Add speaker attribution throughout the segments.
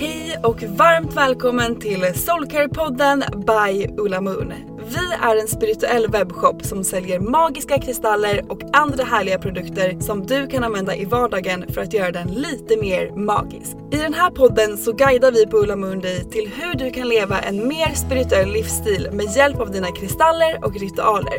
Speaker 1: Hej och varmt välkommen till Soulcare-podden by Ulla Moon. Vi är en spirituell webbshop som säljer magiska kristaller och andra härliga produkter som du kan använda i vardagen för att göra den lite mer magisk. I den här podden så guidar vi på Ulla Moon dig till hur du kan leva en mer spirituell livsstil med hjälp av dina kristaller och ritualer.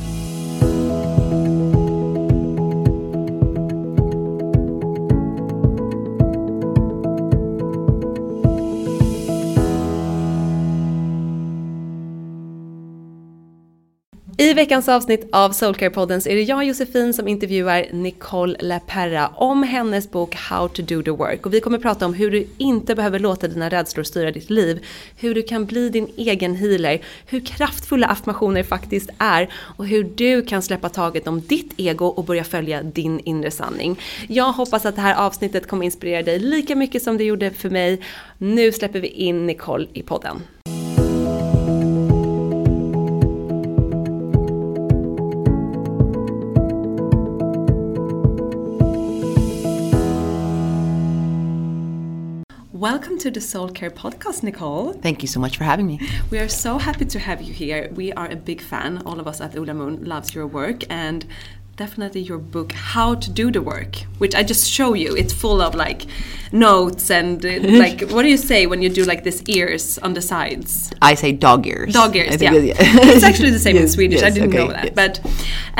Speaker 1: I veckans avsnitt av Soulcare-podden så är det jag Josefin som intervjuar Nicole LaPerra om hennes bok How to do the work. Och vi kommer prata om hur du inte behöver låta dina rädslor styra ditt liv, hur du kan bli din egen healer, hur kraftfulla affirmationer faktiskt är och hur du kan släppa taget om ditt ego och börja följa din inre sanning. Jag hoppas att det här avsnittet kommer inspirera dig lika mycket som det gjorde för mig. Nu släpper vi in Nicole i podden. Welcome to the Soul Care podcast, Nicole.
Speaker 2: Thank you so much for having me.
Speaker 1: We are so happy to have you here. We are a big fan. All of us at Ohlamoon loves your work and definitely your book How to Do the Work, which I just show you. It's full of like notes and uh, like what do you say when you do like this ears on the sides?
Speaker 2: I say dog ears.
Speaker 1: Dog ears. Yeah.
Speaker 2: yeah.
Speaker 1: it's actually the same
Speaker 2: yes,
Speaker 1: in Swedish.
Speaker 2: Yes,
Speaker 1: I didn't
Speaker 2: okay,
Speaker 1: know that.
Speaker 2: yes.
Speaker 1: But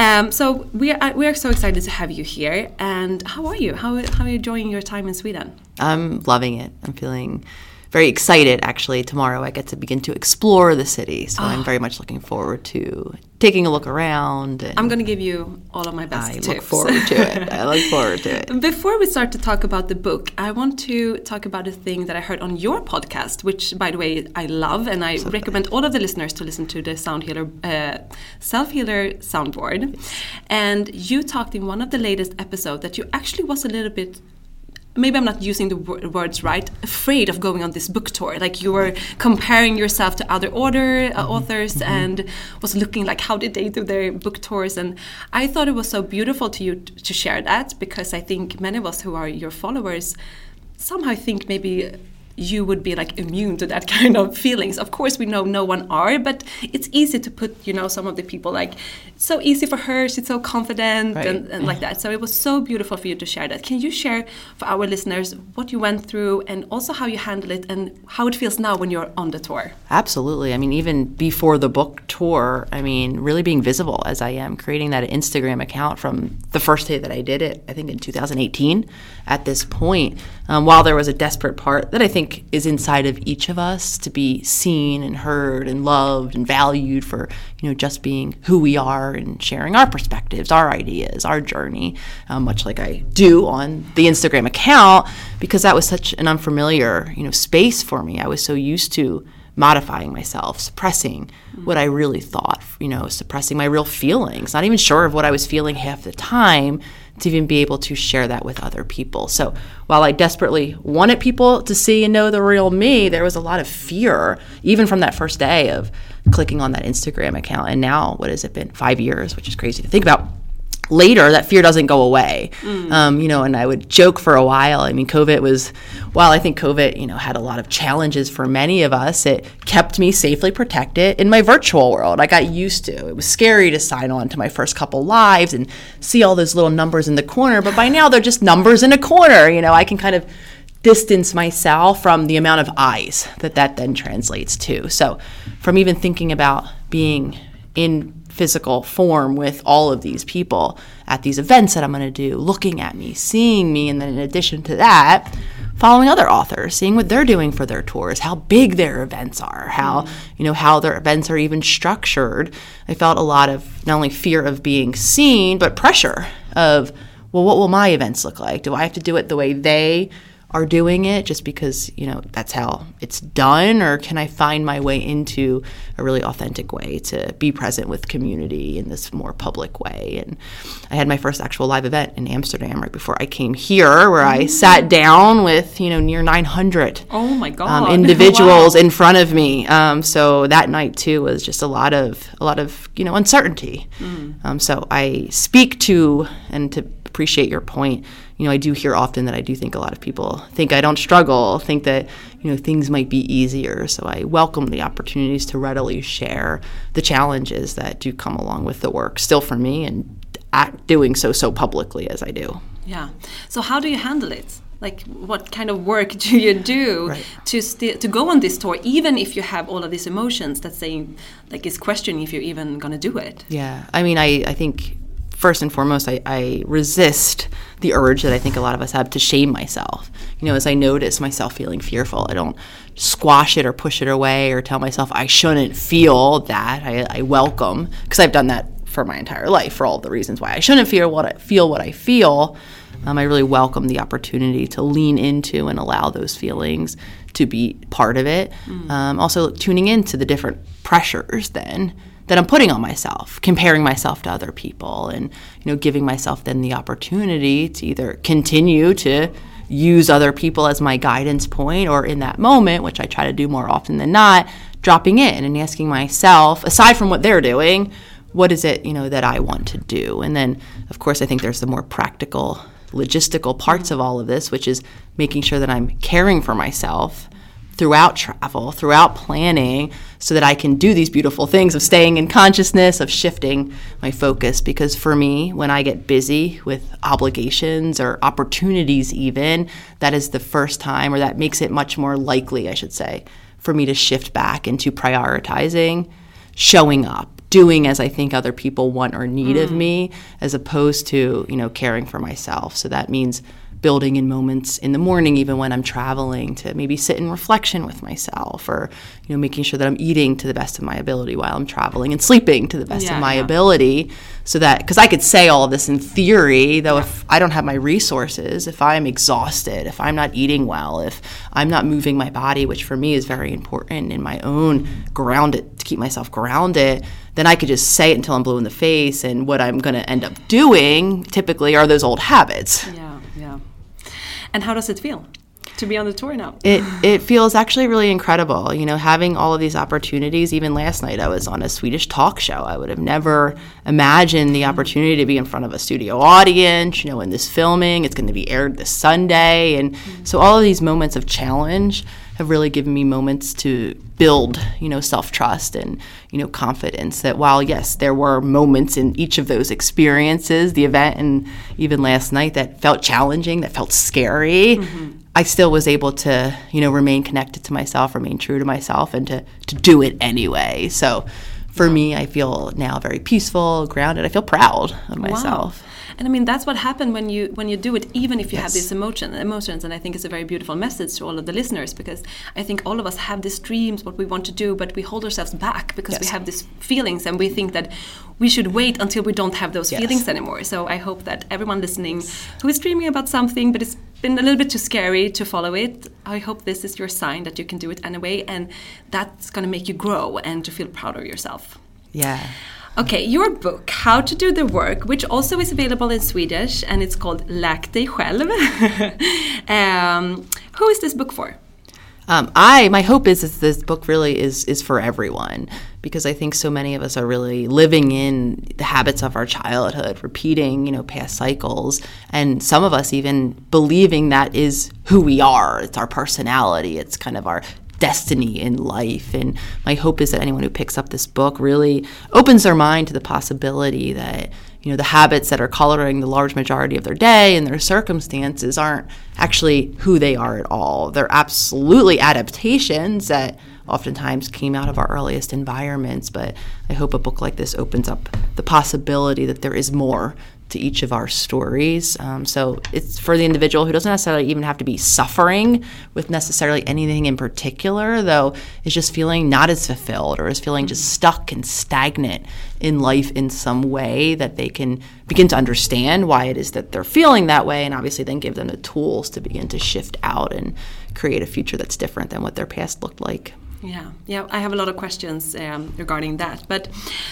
Speaker 1: um, so we are we are so excited to have you here. And how are you? How how are you enjoying your time in Sweden?
Speaker 2: I'm loving it. I'm feeling very excited actually tomorrow i get to begin to explore the city so i'm very much looking forward to taking a look around and
Speaker 1: I'm going to give you all of my best
Speaker 2: i
Speaker 1: tips.
Speaker 2: look forward to it i look forward to it
Speaker 1: Before we start to talk about the book, I want to talk about a thing that I heard on your podcast, which, by the way, I love, and I recommend all of the listeners to listen to the Sound Healer, uh, Self Healer soundboard. And you talked in one of the latest episodes that you actually was a little bit. Maybe I'm not using the wor- words right. Afraid of going on this book tour, like you were comparing yourself to other order uh, authors, and was looking like how did they do their book tours. And I thought it was so beautiful to you t- to share that because I think many of us who are your followers somehow think maybe you would be like immune to that kind of feelings. Of course, we know no one are, but it's easy to put, you know, some of the people like, it's so easy for her, she's so confident
Speaker 2: Right.
Speaker 1: and, and like that. So it was so beautiful for you to share that. Can you share for our listeners what you went through and also how you handle it and how it feels now when you're on the tour?
Speaker 2: absolutely i mean even before the book tour i mean really being visible as i am creating that instagram account from the first day that i did it i think in 2018 at this point um, while there was a desperate part that i think is inside of each of us to be seen and heard and loved and valued for you know just being who we are and sharing our perspectives, our ideas, our journey, um, much like I do on the Instagram account because that was such an unfamiliar you know space for me. I was so used to modifying myself, suppressing what I really thought, you know, suppressing my real feelings, not even sure of what I was feeling half the time to even be able to share that with other people. So while I desperately wanted people to see and know the real me, there was a lot of fear, even from that first day of clicking on that Instagram account. And now, what has it been? Five years, which is crazy to think about later that fear doesn't go away. Mm. um, you know and i would joke for a while i mean covid was while i think covid you know had a lot of challenges for many of us it kept me safely protected in my virtual world. I got used to it was scary to sign on to my first couple lives and see all those little numbers in the corner but by now they're just numbers in a corner you know i can kind of distance myself from the amount of eyes that that then translates to. So from even thinking about being in physical form with all of these people at these events that I'm going to do, looking at me, seeing me, and then in addition to that, following other authors, seeing what they're doing for their tours, how big their events are, how mm. you know how their events are even structured. I felt a lot of not only fear of being seen, but pressure of well, what will my events look like? Do I have to do it the way they are doing it just because you know that's how it's done or can i find my way into a really authentic way to be present with community in this more public way? And i had my first actual live event in amsterdam right before i came here where i sat down with you know near 900
Speaker 1: oh my um, god. Um,
Speaker 2: individuals wow. in front of me. Um, so that night too was just a lot of a lot of you know uncertainty. Mm. um, so i speak to and to appreciate your point you know, I do hear often that I do think a lot of people think I don't struggle, think that, you know, things might be easier. So I welcome the opportunities to readily share the challenges that do come along with the work, still for me, and doing so so publicly as I do.
Speaker 1: Yeah. So how do you handle it? Like, what kind of work do you do right. to to go on this tour, even if you have all of these emotions that saying, like, is questioning if you're even gonna do it?
Speaker 2: Yeah. I mean, I I think first and foremost, I, I, resist the urge that I think a lot of us have to shame myself. You know, as I notice myself feeling fearful, I don't squash it or push it away or tell myself I shouldn't feel that. I, I welcome, because I've done that for my entire life for all the reasons why I shouldn't feel what I feel what I feel. Um, I really welcome the opportunity to lean into and allow those feelings to be part of it. Mm. Um, also, tuning into the different pressures then that I'm putting on myself, comparing myself to other people, and you know, giving myself then the opportunity to either continue to use other people as my guidance point, or in that moment, which I try to do more often than not, dropping in and asking myself, aside from what they're doing, what is it you know that I want to do, and then of course I think there's the more practical, logistical parts of all of this, which is making sure that I'm caring for myself throughout travel, throughout planning, so that I can do these beautiful things of staying in consciousness, of shifting my focus. Because for me, when I get busy with obligations or opportunities, even, that is the first time, or that makes it much more likely, I should say, for me to shift back into prioritizing, showing up, doing as I think other people want or need mm. of me, as opposed to, you know, caring for myself. So that means building in moments in the morning, even when I'm traveling, to maybe sit in reflection with myself, or you know, making sure that I'm eating to the best of my ability while I'm traveling and sleeping to the best yeah, of my yeah. ability, so that because I could say all of this in theory, though, yeah. if I don't have my resources, if I'm exhausted, if I'm not eating well, if I'm not moving my body, which for me is very important in my own grounded to keep myself grounded then I could just say it until I'm blue in the face. And what I'm going to end up doing typically are those old habits.
Speaker 1: Yeah. And how does it feel? to be on the tour now.
Speaker 2: It it feels actually really incredible. You know, having all of these opportunities. Even last night, I was on a Swedish talk show. I would have never imagined the opportunity to be in front of a studio audience. You know, in this filming, it's going to be aired this Sunday, and mm-hmm. so all of these moments of challenge have really given me moments to build, you know, self-trust and, you know, confidence that while yes, there were moments in each of those experiences, the event and even last night that felt challenging, that felt scary, mm-hmm. I still was able to, you know, remain connected to myself, remain true to myself and to to do it anyway. So for me, I feel now very peaceful, grounded. I feel proud of myself.
Speaker 1: Wow. And I mean that's what happened when you when you do it, even if you have these emotion emotions. And I think it's a very beautiful message to all of the listeners because I think all of us have these dreams, what we want to do, but we hold ourselves back because we have these feelings and we think that we should wait until we don't have those
Speaker 2: Yes.
Speaker 1: feelings anymore. So I hope that everyone listening who is dreaming about something but it's been a little bit too scary to follow it, I hope this is your sign that you can do it anyway and that's gonna make you grow and to feel proud of yourself.
Speaker 2: Yeah.
Speaker 1: Okay, your book, How to Do the Work, which also is available in Swedish and it's called Läk dig själv. um, who is this book for?
Speaker 2: Um, I my hope is that this book really is is for everyone because I think so many of us are really living in the habits of our childhood, repeating you know past cycles, and some of us even believing that is who we are. It's our personality. It's kind of our destiny in life. And my hope is that anyone who picks up this book really opens their mind to the possibility that you know the habits that are coloring the large majority of their day and their circumstances aren't actually who they are at all. They're absolutely adaptations that oftentimes came out of our earliest environments. But I hope a book like this opens up the possibility that there is more to each of our stories. Um, so it's for the individual who doesn't necessarily even have to be suffering with necessarily anything in particular, though, is just feeling not as fulfilled or is feeling just stuck and stagnant in life in some way that they can begin to understand why it is that they're feeling that way and obviously then give them the tools to begin to shift out and create a future that's different than what their past looked like.
Speaker 1: Yeah, yeah, I have a lot of questions um, regarding that. But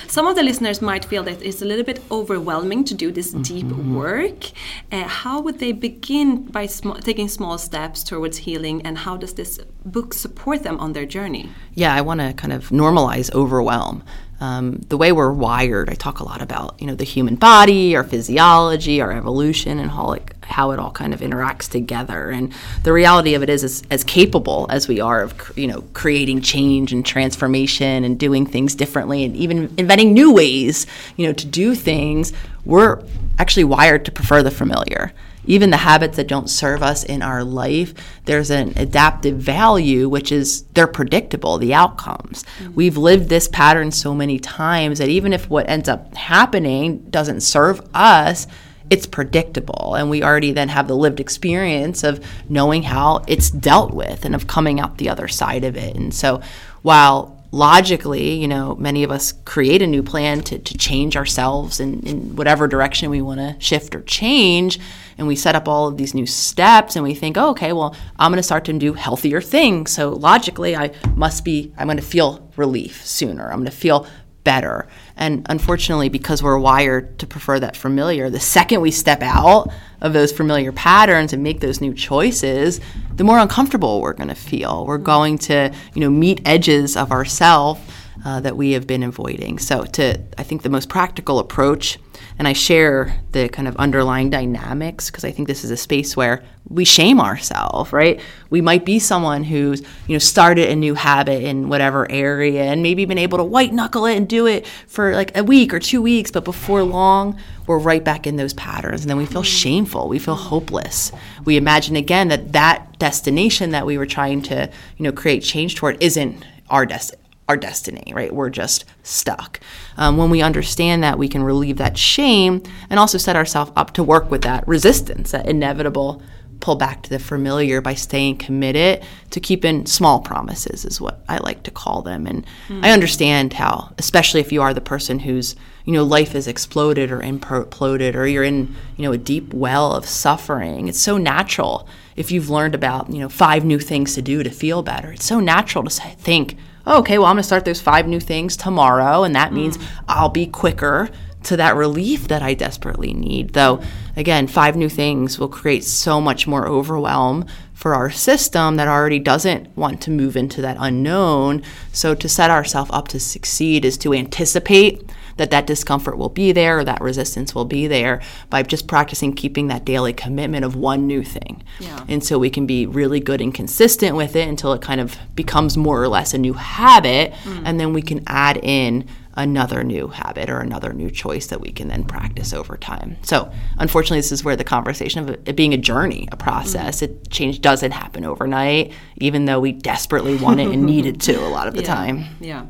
Speaker 1: some of the listeners might feel that it's a little bit overwhelming to do this deep work. Uh, how would they begin by sm- taking small steps towards healing, and how does this book support them on their journey?
Speaker 2: yeah, I want to kind of normalize overwhelm. Um, the way we're wired, I talk a lot about, you know, the human body, our physiology, our evolution, and how like how it all kind of interacts together. And the reality of it is, is as capable as we are of, cr- you know, creating change and transformation and doing things differently, and even inventing new ways, you know, to do things. We're actually wired to prefer the familiar even the habits that don't serve us in our life, there's an adaptive value, which is they're predictable, the outcomes. Mm-hmm. We've lived this pattern so many times that even if what ends up happening doesn't serve us, it's predictable. And we already then have the lived experience of knowing how it's dealt with and of coming out the other side of it. And so while logically, you know, many of us create a new plan to, to change ourselves in, in whatever direction we want to shift or change. And we set up all of these new steps and we think, oh, okay, well, I'm going to start to do healthier things. So logically, I must be, I'm going to feel relief sooner. I'm going to feel better. And unfortunately, because we're wired to prefer that familiar, the second we step out of those familiar patterns and make those new choices, the more uncomfortable we're going to feel. We're going to, you know, meet edges of ourself uh, that we have been avoiding. So, to I think the most practical approach, and I share the kind of underlying dynamics because I think this is a space where we shame ourselves, right? We might be someone who's, you know, started a new habit in whatever area and maybe been able to white knuckle it and do it for like a week or two weeks, but before long, we're right back in those patterns and then we feel mm-hmm. shameful, we feel hopeless. We imagine again that that destination that we were trying to, you know, create change toward isn't our destiny our destiny, right? We're just stuck. Um, when we understand that, we can relieve that shame and also set ourselves up to work with that resistance, that inevitable pull back to the familiar by staying committed to keeping small promises, is what I like to call them. And I understand how, especially if you are the person whose you know life is exploded or imploded, or you're in you know a deep well of suffering. It's so natural if you've learned about you know five new things to do to feel better. It's so natural to say, think oh, okay, well, I'm going to start those five new things tomorrow, and that means mm. I'll be quicker to that relief that I desperately need. Though, again, five new things will create so much more overwhelm for our system that already doesn't want to move into that unknown. So, to set ourselves up to succeed is to anticipate that that discomfort will be there or that resistance will be there by just practicing keeping that daily commitment of one new thing.
Speaker 1: Yeah.
Speaker 2: And so we can be really good and consistent with it until it kind of becomes more or less a new habit. Mm. And then we can add in another new habit or another new choice that we can then practice over time. So, unfortunately, this is where the conversation of it being a journey, a process, mm-hmm. it change doesn't happen overnight, even though we desperately want it and need it to a lot of the
Speaker 1: yeah.
Speaker 2: time.
Speaker 1: Yeah.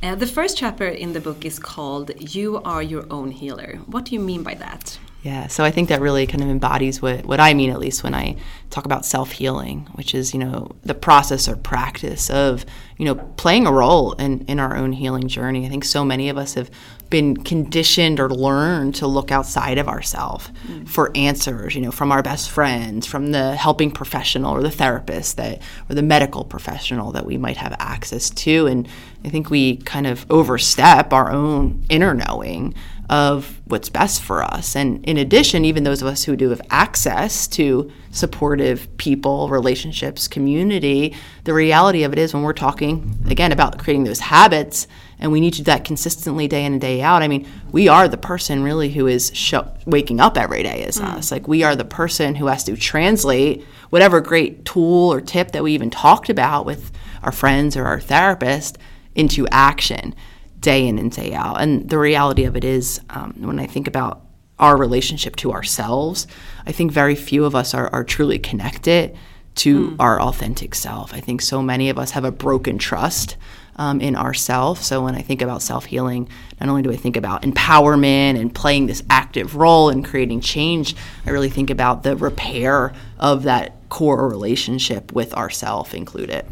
Speaker 1: Uh, the first chapter in the book is called You Are Your Own Healer. What do you mean by that?
Speaker 2: Yeah, so I think that really kind of embodies what, what I mean, at least when I talk about self healing, which is, you know, the process or practice of, you know, playing a role in, in our own healing journey. I think so many of us have been conditioned or learned to look outside of ourselves mm. for answers, you know, from our best friends, from the helping professional or the therapist that, or the medical professional that we might have access to. And I think we kind of overstep our own inner knowing of what's best for us. And in addition, even those of us who do have access to supportive people, relationships, community, the reality of it is when we're talking again about creating those habits and we need to do that consistently day in and day out. I mean, we are the person really who is sh- waking up every day is mm. us. Like we are the person who has to translate whatever great tool or tip that we even talked about with our friends or our therapist into action day in and day out. And the reality of it is, um, when I think about our relationship to ourselves, I think very few of us are, are truly connected to mm. our authentic self. I think so many of us have a broken trust um, in ourself. So when I think about self healing, not only do I think about empowerment and playing this active role in creating change, I really think about the repair of that core relationship with ourself included.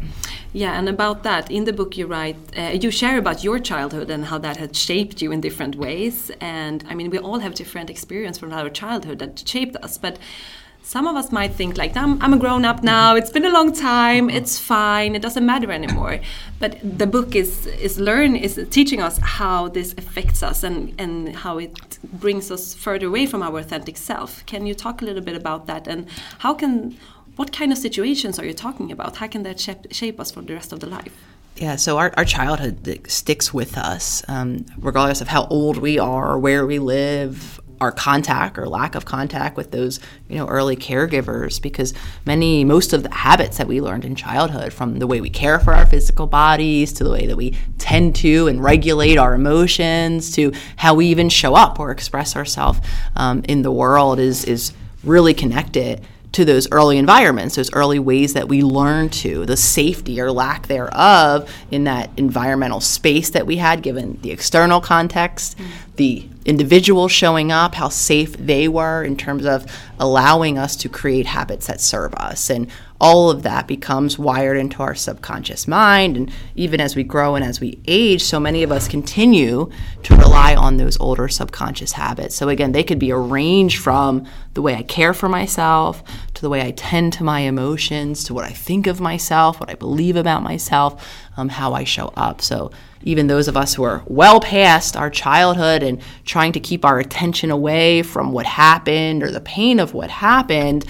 Speaker 1: Yeah, and about that, in the book you write, uh, you share about your childhood and how that had shaped you in different ways. And I mean, we all have different experience from our childhood that shaped us, but some of us might think like I'm, I'm a grown up now. It's been a long time. It's fine. It doesn't matter anymore. But the book is is learn is teaching us how this affects us and and how it brings us further away from our authentic self. Can you talk a little bit about that? And how can what kind of situations are you talking about? How can that shape, shape us for the rest of the life?
Speaker 2: Yeah, so our, our childhood sticks with us, um, regardless of how old we are, where we live, our contact or lack of contact with those you know early caregivers because many most of the habits that we learned in childhood from the way we care for our physical bodies to the way that we tend to and regulate our emotions to how we even show up or express ourselves um, in the world is is really connected to those early environments, those early ways that we learn to, the safety or lack thereof in that environmental space that we had, given the external context, mm-hmm. the individuals showing up, how safe they were in terms of allowing us to create habits that serve us. And all of that becomes wired into our subconscious mind. And even as we grow and as we age, so many of us continue to rely on those older subconscious habits. So, again, they could be arranged from the way I care for myself, to the way I tend to my emotions, to what I think of myself, what I believe about myself, um, how I show up. So, even those of us who are well past our childhood and trying to keep our attention away from what happened or the pain of what happened,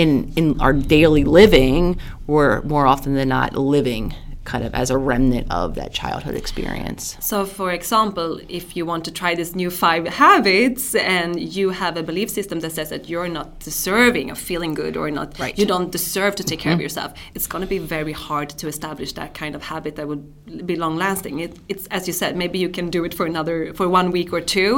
Speaker 2: in in our daily living, we're more often than not living kind of as a remnant of that childhood experience.
Speaker 1: So, for example, if you want to try this new five habits and you have a belief system that says that you're not deserving of feeling good or not, right. you don't deserve to take mm-hmm. care of mm-hmm. yourself, it's going to be very hard to establish that kind of habit that would be long lasting. It, it's as you said, maybe you can do it for another for one week or two,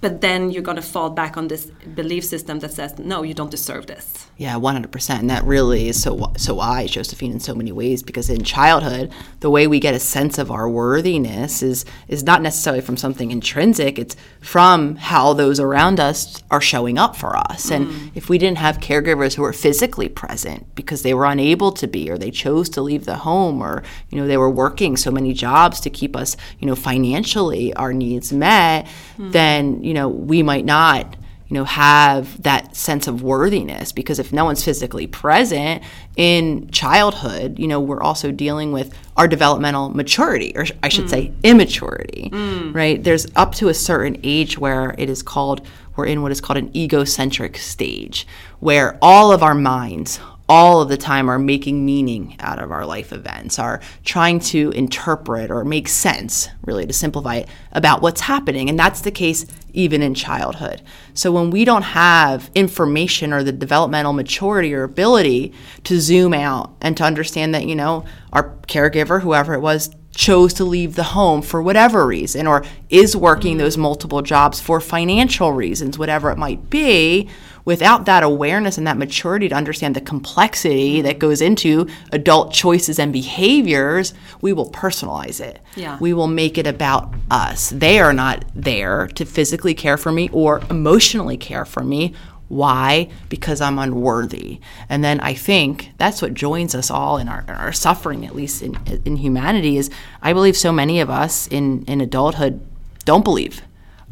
Speaker 1: but then you're going to fall back on this belief system that says no, you don't deserve this.
Speaker 2: Yeah, one hundred percent. And that really is so so wise, Josefin, in so many ways because in childhood the way we get a sense of our worthiness is is not necessarily from something intrinsic it's from how those around us are showing up for us mm. and if we didn't have caregivers who were physically present because they were unable to be or they chose to leave the home or you know they were working so many jobs to keep us you know financially our needs met mm. then you know we might not you know have that sense of worthiness because if no one's physically present in childhood you know we're also dealing with our developmental maturity or i should mm. say immaturity mm. right there's up to a certain age where it is called we're in what is called an egocentric stage where all of our minds all of the time are making meaning out of our life events, are trying to interpret or make sense, really to simplify it, about what's happening. And that's the case even in childhood. So when we don't have information or the developmental maturity or ability to zoom out and to understand that, you know, our caregiver, whoever it was, chose to leave the home for whatever reason or is working those multiple jobs for financial reasons, whatever it might be, without that awareness and that maturity to understand the complexity that goes into adult choices and behaviors, we will personalize it.
Speaker 1: Yeah.
Speaker 2: We will make it about us. They are not there to physically care for me or emotionally care for me. Why? Because I'm unworthy. And then I think that's what joins us all in our, in our suffering, at least in, in humanity, is I believe so many of us in, in adulthood don't believe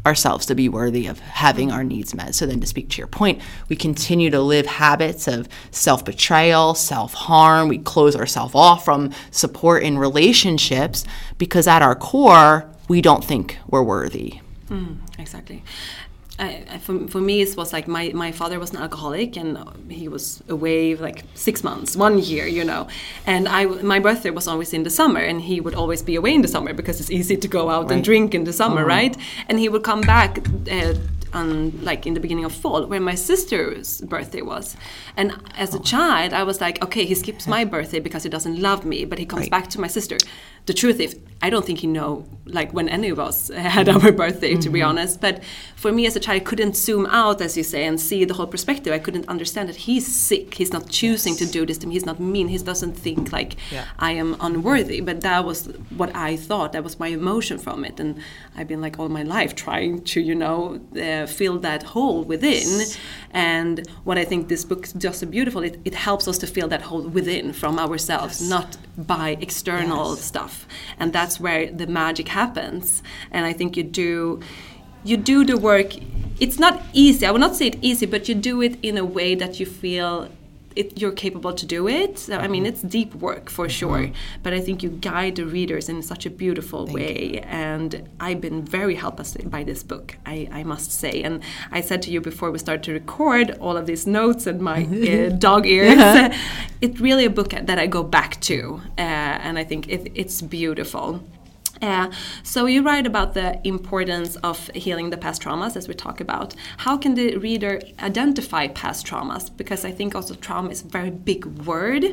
Speaker 2: ourselves to be worthy of having our needs met. So then to speak to your point, we continue to live habits of self-betrayal, self-harm, we close ourselves off from support in relationships because at our core, we don't think we're worthy.
Speaker 1: Mm, exactly. I, for, for me, it was like my, my father was an alcoholic and he was away like six months, one year, you know. And I, my birthday was always in the summer and he would always be away in the summer because it's easy to go out and drink in the summer, right? And he would come back uh, on like in the beginning of fall where my sister's birthday was. And as a child, I was like, okay, he skips my birthday because he doesn't love me, but he comes back to my sister. The truth is, I don't think he know like when any of us had our birthday, to be honest. But for me as a child, I couldn't zoom out, as you say, and see the whole perspective. I couldn't understand that he's sick. He's not choosing to do this to me. He's not mean. He doesn't think like I am unworthy. But that was what I thought. That was my emotion from it. And I've been like all my life trying to, you know, uh, fill that hole within. And what I think this book does so beautiful, it, it helps us to fill that hole within from ourselves, not by external stuff. And that's where the magic happens. And I think you do you do the work. It's not easy. I would not say it easy but you do it in a way that you feel it, you're capable to do it. So, i mean it's deep work for sure but i think you guide the readers in such a beautiful way and i've been very helped by this book I, I must say. And i said to you before we started to record all of these notes and my uh, dog ears it's really a book that i go back to uh, and i think it, it's beautiful uh, so you write about the importance of healing the past traumas, as we talk about. How can the reader identify past traumas? Because I think also trauma is a very big word.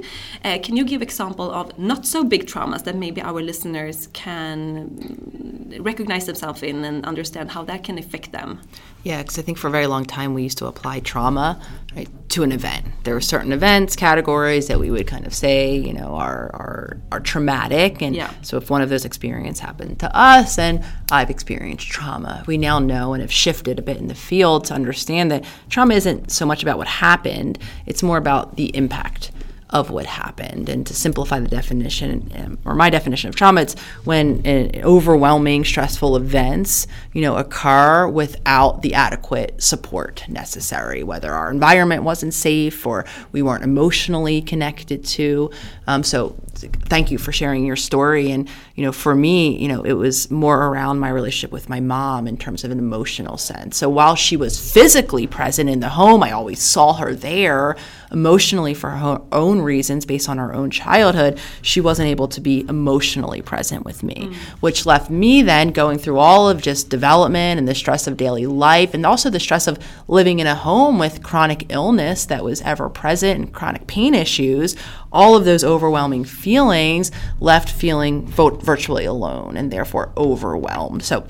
Speaker 1: Uh, can you give example of not so big traumas that maybe our listeners can recognize themselves in and understand how that can affect them?
Speaker 2: Yeah, because I think for a very long time we used to apply trauma right, to an event. There were certain events, categories that we would kind of say, you know, are are, are traumatic, and
Speaker 1: Yeah.
Speaker 2: so if one of those experiences happened to us, and I've experienced trauma. We now know and have shifted a bit in the field to understand that trauma isn't so much about what happened; it's more about the impact of what happened. And to simplify the definition, um, or my definition of trauma, it's when overwhelming, stressful events, you know, occur without the adequate support necessary, whether our environment wasn't safe or we weren't emotionally connected to. Um, so thank you for sharing your story. And, you know, for me, you know, it was more around my relationship with my mom in terms of an emotional sense. So while she was physically present in the home, I always saw her there emotionally for her own reasons based on her own childhood. She wasn't able to be emotionally present with me, mm. which left me then going through all of just development and the stress of daily life and also the stress of living in a home with chronic illness that was ever present and chronic pain issues all of those overwhelming feelings left feeling virtually alone and therefore overwhelmed. So,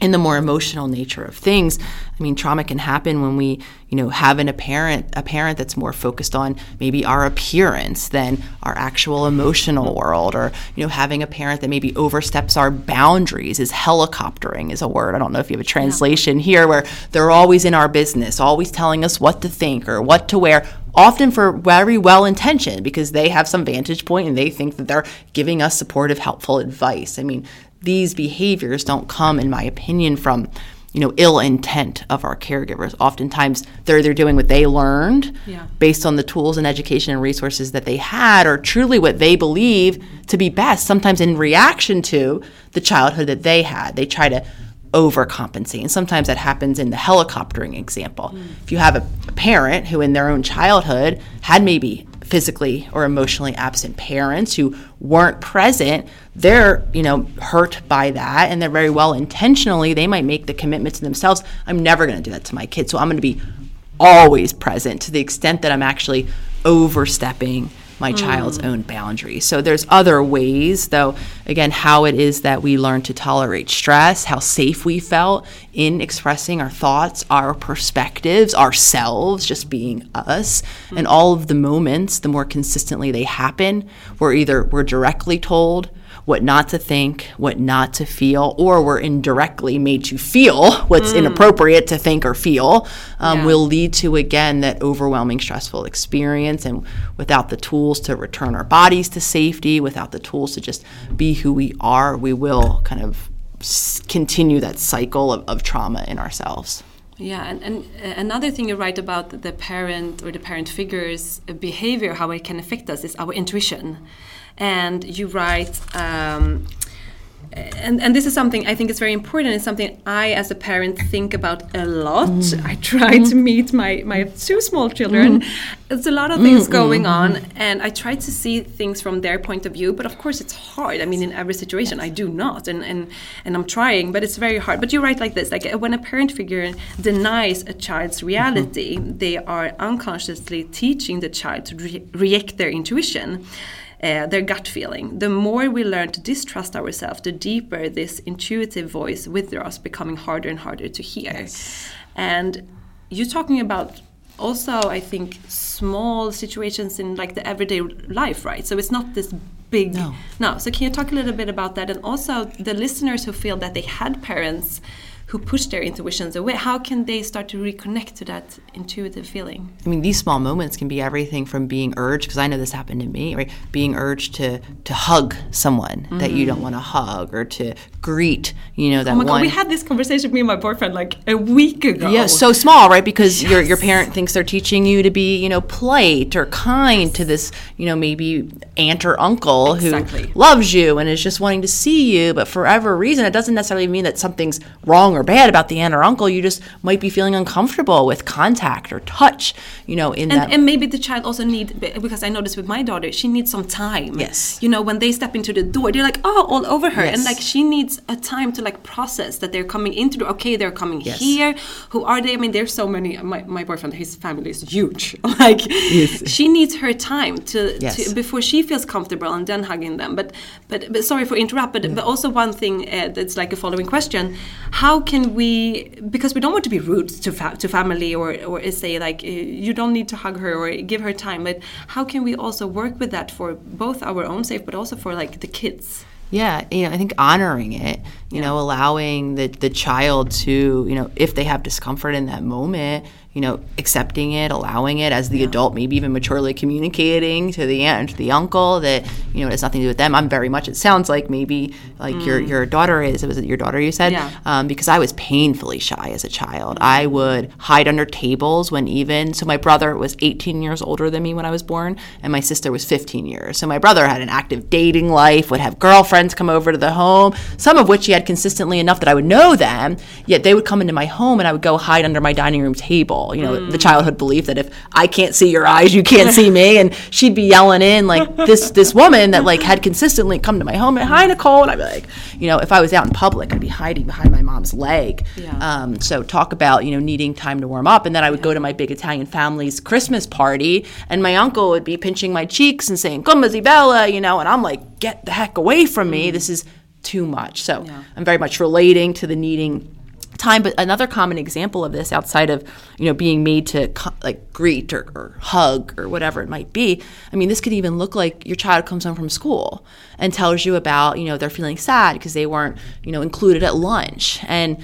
Speaker 2: in the more emotional nature of things, I mean, trauma can happen when we, you know, have an, apparent a parent that's more focused on maybe our appearance than our actual emotional world, or you know, having a parent that maybe oversteps our boundaries. Is helicoptering is a word. I don't know if you have a translation here, where they're always in our business, always telling us what to think or what to wear often for very well intentioned because they have some vantage point and they think that they're giving us supportive, helpful advice. I mean, these behaviors don't come, in my opinion, from you know ill intent of our caregivers. Oftentimes, they're they're doing what they learned
Speaker 1: Yeah.
Speaker 2: based on the tools and education and resources that they had, or truly what they believe to be best. Sometimes in reaction to the childhood that they had, they try to overcompensate. And sometimes that happens in the helicoptering example. Mm. If you have a parent who, in their own childhood, had maybe physically or emotionally absent parents who weren't present, they're, you know, hurt by that and they're very well intentionally, they might make the commitment to themselves, I'm never going to do that to my kids. So I'm going to be always present to the extent that I'm actually overstepping my hmm. child's own boundaries. So there's other ways, though, again, how it is that we learn to tolerate stress, how safe we felt in expressing our thoughts, our perspectives, ourselves, just being us, and hmm. all of the moments, the more consistently they happen, we're either we're directly told what not to think, what not to feel, or we're indirectly made to feel what's inappropriate to think or feel, um,
Speaker 1: Yeah.
Speaker 2: will lead to, again, that overwhelming, stressful experience. And without the tools to return our bodies to safety, without the tools to just be who we are, we will kind of continue that cycle of, of trauma in ourselves.
Speaker 1: Yeah, and, and uh, another thing you write about the parent or the parent figure's behavior, how it can affect us, is our intuition. And you write, um, and, and this is something I think is very important. It's something I, as a parent, think about a lot. Mm. I try to mm-hmm. meet my, my two small children. Mm-hmm. There's a lot of things mm-hmm. going on, and I try to see things from their point of view. But of course, it's hard. I mean, in every situation, I do not, and, and, and I'm trying, but it's very hard. But you write like this like uh, when a parent figure denies a child's reality, they are unconsciously teaching the child to re- react their intuition uh, their gut feeling. The more we learn to distrust ourselves, the deeper this intuitive voice within us becoming harder and harder to hear. And you're talking about also, I think, small situations in like the everyday life, right? So it's not this big.
Speaker 2: No.
Speaker 1: No. So can you talk a little bit about that, and also the listeners who feel that they had parents who push their intuitions away? How can they start to reconnect to that intuitive feeling?
Speaker 2: I mean, these small moments can be everything from being urged, because I know this happened to me, right? Being urged to to hug someone that you don't mm-hmm. want to hug, or to greet, you know, that
Speaker 1: Oh my god, we had this conversation with me and my boyfriend like a week ago.
Speaker 2: yeah, so small, right? Because your your parent thinks they're teaching you to be, you know, polite or kind to this, you know, maybe aunt or uncle
Speaker 1: Exactly.
Speaker 2: who loves you and is just wanting to see you, but for whatever reason, it doesn't necessarily mean that something's wrong or bad about the aunt or uncle. You just might be feeling uncomfortable with contact or touch, you know, in that.
Speaker 1: and, and maybe the child also need because I noticed with my daughter, she needs some time.
Speaker 2: Yes.
Speaker 1: You know, when they step into the door, they're like, oh, all over her, and like she needs a time to like process that they're coming into the. Okay, they're coming
Speaker 2: Yes.
Speaker 1: here. Who are they? I mean, there's so many. My, my boyfriend, his family is huge. like, yes. she needs her time to,
Speaker 2: Yes.
Speaker 1: to before she feels comfortable and then hugging them. But but, but sorry for interrupt. But, but also one thing uh, that's like a following question: How can we? Because we don't want to be rude to fa- to family or or say like uh, you don't need to hug her or give her time. But how can we also work with that for both our own safe, but also for like the kids?
Speaker 2: Yeah, you know, I think honoring it, you know, allowing the the child to, you know, if they have discomfort in that moment, you know, accepting it, allowing it as the adult, maybe even maturely communicating to the aunt to the uncle that, you know, it has nothing to do with them. I'm very much. It sounds like maybe like your your daughter is. Was it your daughter you said?
Speaker 1: Yeah.
Speaker 2: Um, because I was painfully shy as a child. I would hide under tables when even so. My brother was 18 years older than me when I was born, and my sister was 15 years. So my brother had an active dating life, would have girlfriends come over to the home, some of which he had consistently enough that I would know them. Yet they would come into my home, and I would go hide under my dining room table. You know, the childhood belief that if I can't see your eyes, you can't see me, and she'd be yelling in like this this woman that like had consistently come to my home and hi Nicole, and I'd be like, you know, if I was out in public, I'd be hiding behind my mom's leg.
Speaker 1: Yeah.
Speaker 2: Um, so talk about you know needing time to warm up, and then I would go to my big Italian family's Christmas party, and my uncle would be pinching my cheeks and saying "Come Bella," you know, and I'm like, get the heck away from me! This is too much. So I'm very much relating to the needing time but another common example of this outside of you know being made to co- like greet or, or hug or whatever it might be i mean this could even look like your child comes home from school and tells you about you know they're feeling sad because they weren't you know included at lunch and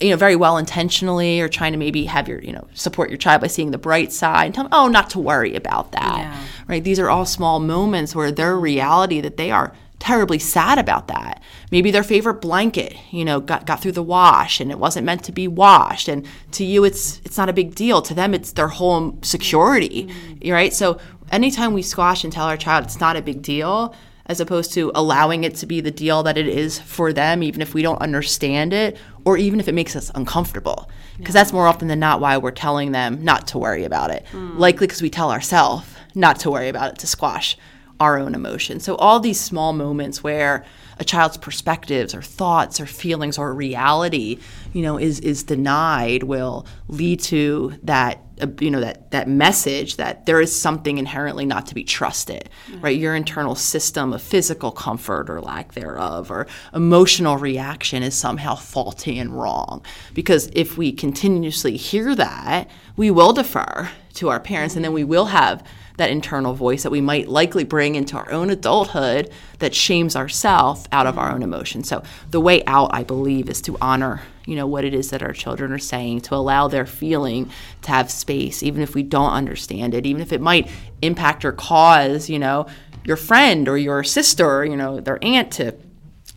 Speaker 2: you know very well intentionally or trying to maybe have your you know support your child by seeing the bright side and tell them oh not to worry about that
Speaker 1: Yeah.
Speaker 2: right these are all small moments where their reality that they are terribly sad about that. Maybe their favorite blanket, you know, got, got through the wash and it wasn't meant to be washed. And to you, it's it's not a big deal. To them, it's their home security, mm-hmm. right? So anytime we squash and tell our child it's not a big deal, as opposed to allowing it to be the deal that it is for them, even if we don't understand it, or even if it makes us uncomfortable. Because that's more often than not why we're telling them not to worry about it. Mm. Likely because we tell ourselves not to worry about it, to squash our own emotions. So, all these small moments where a child's perspectives or thoughts or feelings or reality, you know, is is denied will lead to that uh, you know that that message that there is something inherently not to be trusted mm-hmm. right your internal system of physical comfort or lack thereof or emotional reaction is somehow faulty and wrong because if we continuously hear that we will defer to our parents and then we will have that internal voice that we might likely bring into our own adulthood that shames ourselves out of our own emotions. So the way out, I believe, is to honor, you know, what it is that our children are saying, to allow their feeling to have space, even if we don't understand it, even if it might impact or cause, you know, your friend or your sister, or, you know, their aunt to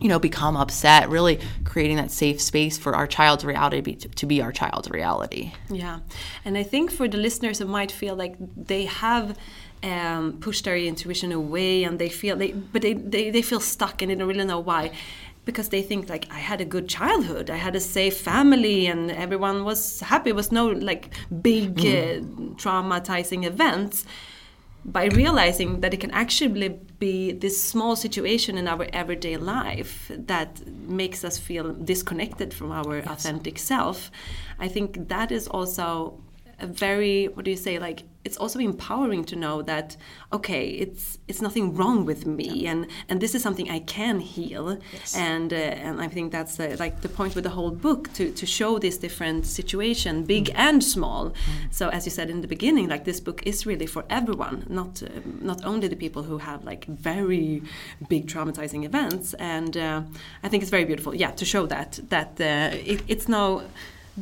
Speaker 2: you know, become upset, really creating that safe space for our child's reality to, to, be our child's reality.
Speaker 1: Yeah. And I think for the listeners who might feel like they have um, pushed their intuition away and they feel they but they, they, they feel stuck and they don't really know why because they think like I had a good childhood, I had a safe family, and everyone was happy. It was no like big mm. uh, traumatizing events by realizing that it can actually be this small situation in our everyday life that makes us feel disconnected from our yes. authentic self i think that is also very what do you say like it's also empowering to know that okay it's it's nothing wrong with me yeah. and and this is something I can heal yes. and uh, and I think that's uh, like the point with the whole book to to show this different situation big mm. and small mm. so as you said in the beginning like this book is really for everyone not uh, not only the people who have like very big traumatizing events and uh, I think it's very beautiful yeah to show that that uh, it, it's no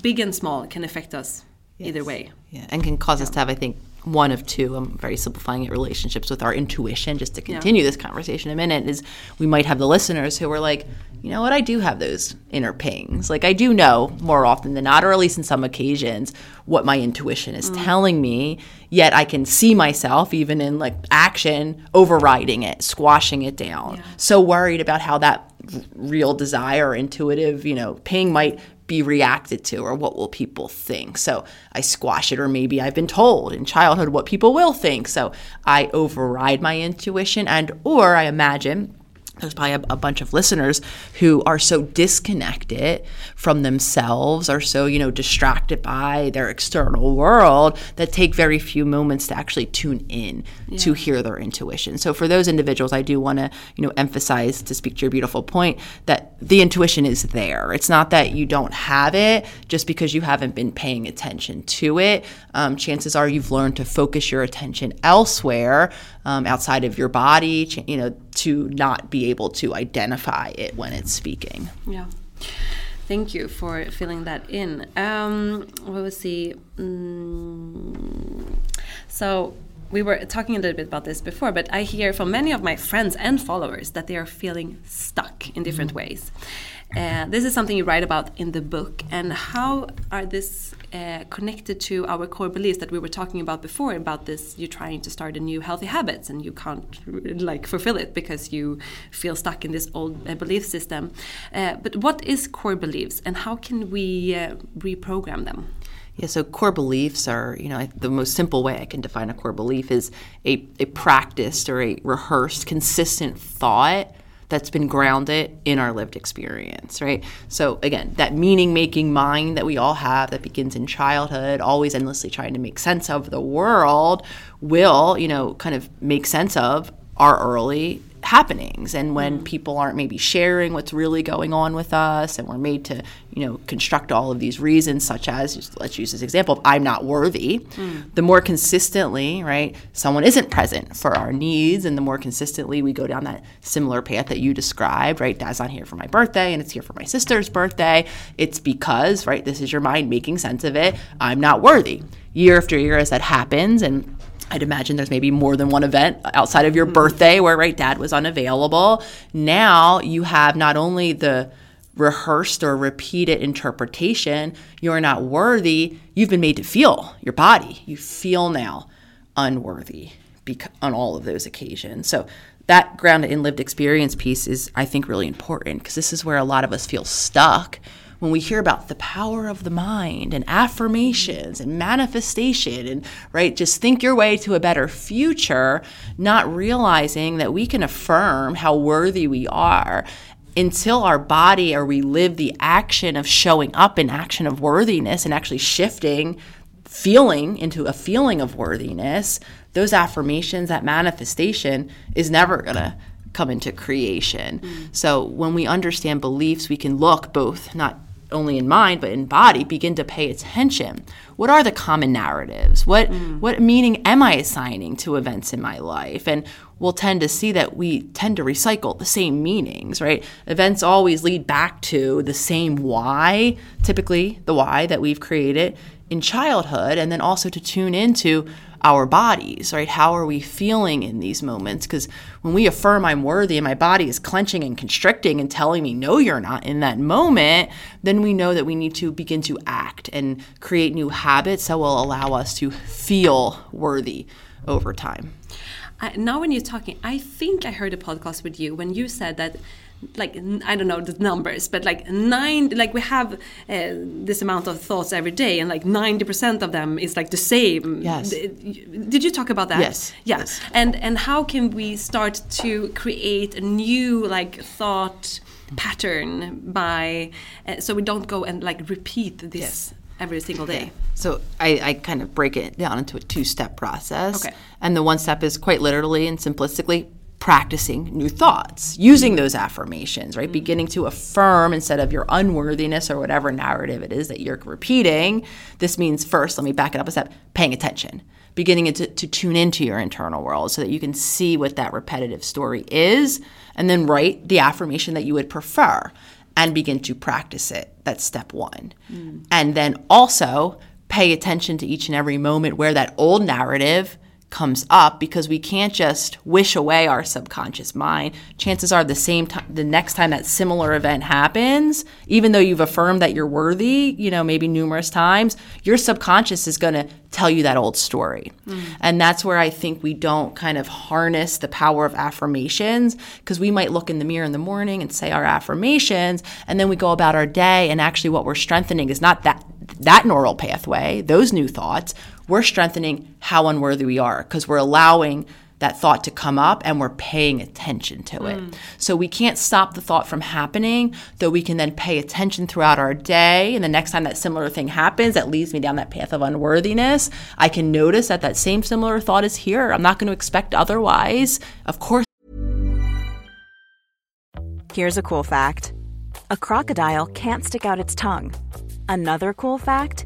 Speaker 1: big and small can affect us yes. either way.
Speaker 2: Yeah, and can cause yeah. us to have, I think, one of two, I'm very simplifying it, relationships with our intuition, just to continue yeah. this conversation a minute, is we might have the listeners who are like, you know what, I do have those inner pings. Like, I do know more often than not, or at least in some occasions, what my intuition is mm. telling me. Yet I can see myself, even in like action, overriding it, squashing it down. Yeah. So worried about how that real desire, intuitive, you know, ping might be reacted to or what will people think. So i squash it or maybe i've been told in childhood what people will think. So i override my intuition and or i imagine there's probably a, a, bunch of listeners who are so disconnected from themselves are so you know distracted by their external world that take very few moments to actually tune in yeah. to hear their intuition so for those individuals i do want to you know emphasize to speak to your beautiful point that the intuition is there it's not that you don't have it just because you haven't been paying attention to it um, chances are you've learned to focus your attention elsewhere um, outside of your body, you know, to not be able to identify it when it's speaking.
Speaker 1: Yeah. Thank you for filling that in. Um, what was the? Mm, so we were talking a little bit about this before, but I hear from many of my friends and followers that they are feeling stuck in different mm -hmm. ways. Uh, this is something you write about in the book. And how are this uh, connected to our core beliefs that we were talking about before? About this, you're trying to start a new healthy habits, and you can't like fulfill it because you feel stuck in this old uh, belief system. Uh, but what is core beliefs, and how can we uh, reprogram them?
Speaker 2: Yeah, so core beliefs are, you know, the most simple way I can define a core belief is a, a practiced or a rehearsed, consistent thought that's been grounded in our lived experience, right? So again, that meaning making mind that we all have that begins in childhood, always endlessly trying to make sense of the world, will, you know, kind of make sense of our early happenings and when mm. people aren't maybe sharing what's really going on with us and we're made to you know construct all of these reasons such as let's use this example of i'm not worthy mm. the more consistently right someone isn't present for our needs and the more consistently we go down that similar path that you described right dad's not here for my birthday and it's here for my sister's birthday it's because right this is your mind making sense of it i'm not worthy year after year as that happens and I'd imagine there's maybe more than one event outside of your mm-hmm. birthday where right dad was unavailable. Now you have not only the rehearsed or repeated interpretation, you're not worthy, you've been made to feel your body. You feel now unworthy on all of those occasions. So that grounded in lived experience piece is I think really important because this is where a lot of us feel stuck when we hear about the power of the mind and affirmations and manifestation and right just think your way to a better future not realizing that we can affirm how worthy we are until our body or we live the action of showing up in action of worthiness and actually shifting feeling into a feeling of worthiness those affirmations that manifestation is never going to come into creation. Mm. So when we understand beliefs, we can look both not only in mind but in body begin to pay attention. What are the common narratives? What mm. what meaning am i assigning to events in my life? And we'll tend to see that we tend to recycle the same meanings right? Events always lead back to the same why typically the why that we've created in childhood and then also to tune into our bodies, right? How are we feeling in these moments? Because when we affirm I'm worthy and my body is clenching and constricting and telling me, no, you're not in that moment, then we know that we need to begin to act and create new habits that will allow us to feel worthy over time.
Speaker 1: I, now, when you're talking, I think I heard a podcast with you when you said that like I don't know the numbers, but like nine, like we have uh, this amount of thoughts every day, and like ninety percent of them is like the same.
Speaker 2: Yes.
Speaker 1: Did you talk about that?
Speaker 2: Yes.
Speaker 1: Yeah.
Speaker 2: Yes.
Speaker 1: And and how can we start to create a new like thought pattern by uh, so we don't go and like repeat this yes. every single day?
Speaker 2: So I, I, kind of break it down into a two-step process.
Speaker 1: Okay.
Speaker 2: And the one step is quite literally and simplistically practicing new thoughts, using those affirmations, right? Mm-hmm. Beginning to affirm instead of your unworthiness or whatever narrative it is that you're repeating. This means first, let me back it up a step, paying attention, beginning to, to tune into your internal world so that you can see what that repetitive story is, and then write the affirmation that you would prefer and begin to practice it. That's step one. Mm. And then also pay attention to each and every moment where that old narrative comes up because we can't just wish away our subconscious mind. Chances are the same time the next time that similar event happens, even though you've affirmed that you're worthy, you know, maybe numerous times, your subconscious is going to tell you that old story. Mm. And that's where I think we don't kind of harness the power of affirmations because we might look in the mirror in the morning and say our affirmations and then we go about our day and actually what we're strengthening is not that that neural pathway, those new thoughts we're strengthening how unworthy we are because we're allowing that thought to come up and we're paying attention to it. Mm. So we can't stop the thought from happening, though we can then pay attention throughout our day. And the next time that similar thing happens that leads me down that path of unworthiness, I can notice that that same similar thought is here. I'm not going to expect otherwise. Of course.
Speaker 3: Here's a cool fact a crocodile can't stick out its tongue. Another cool fact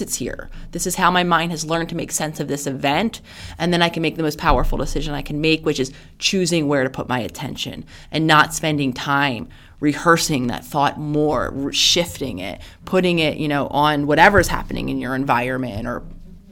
Speaker 2: it's here. This is how my mind has learned to make sense of this event. And then I can make the most powerful decision I can make, which is choosing where to put my attention and not spending time rehearsing that thought more, shifting it, putting it, you know, on whatever's happening in your environment or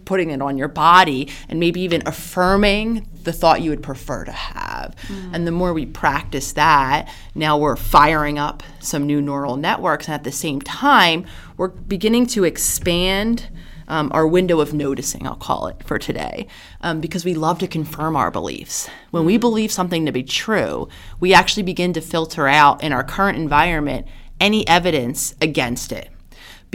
Speaker 2: putting it on your body and maybe even affirming the thought you would prefer to have. Mm. And the more we practice that, now we're firing up some new neural networks. And at the same time, we're beginning to expand. Um, our window of noticing, I'll call it for today, um, because we love to confirm our beliefs. When we believe something to be true, we actually begin to filter out in our current environment any evidence against it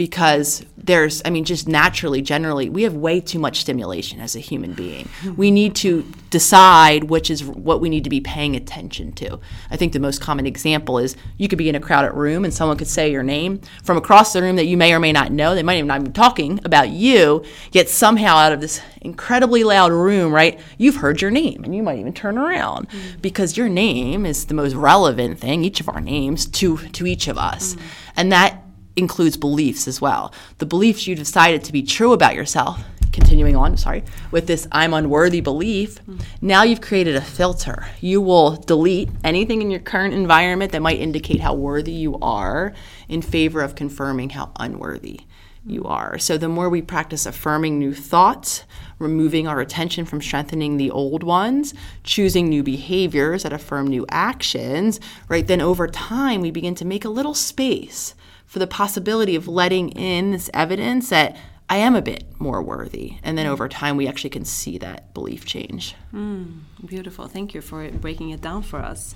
Speaker 2: because there's, I mean, just naturally, generally, we have way too much stimulation as a human being. We need to decide which is what we need to be paying attention to. I think the most common example is you could be in a crowded room and someone could say your name from across the room that you may or may not know. They might even not be talking about you, yet somehow out of this incredibly loud room, right, you've heard your name and you might even turn around mm. because your name is the most relevant thing, each of our names, to, to each of us. Mm. And that includes beliefs as well. The beliefs you decided to be true about yourself, continuing on, sorry, with this I'm unworthy belief, now you've created a filter. You will delete anything in your current environment that might indicate how worthy you are in favor of confirming how unworthy you are. So the more we practice affirming new thoughts, removing our attention from strengthening the old ones, choosing new behaviors that affirm new actions, right? Then over time we begin to make a little space for the possibility of letting in this evidence that I am a bit more worthy. And then over time, we actually can see that belief change.
Speaker 1: Mm, beautiful. Thank you for breaking it down for us.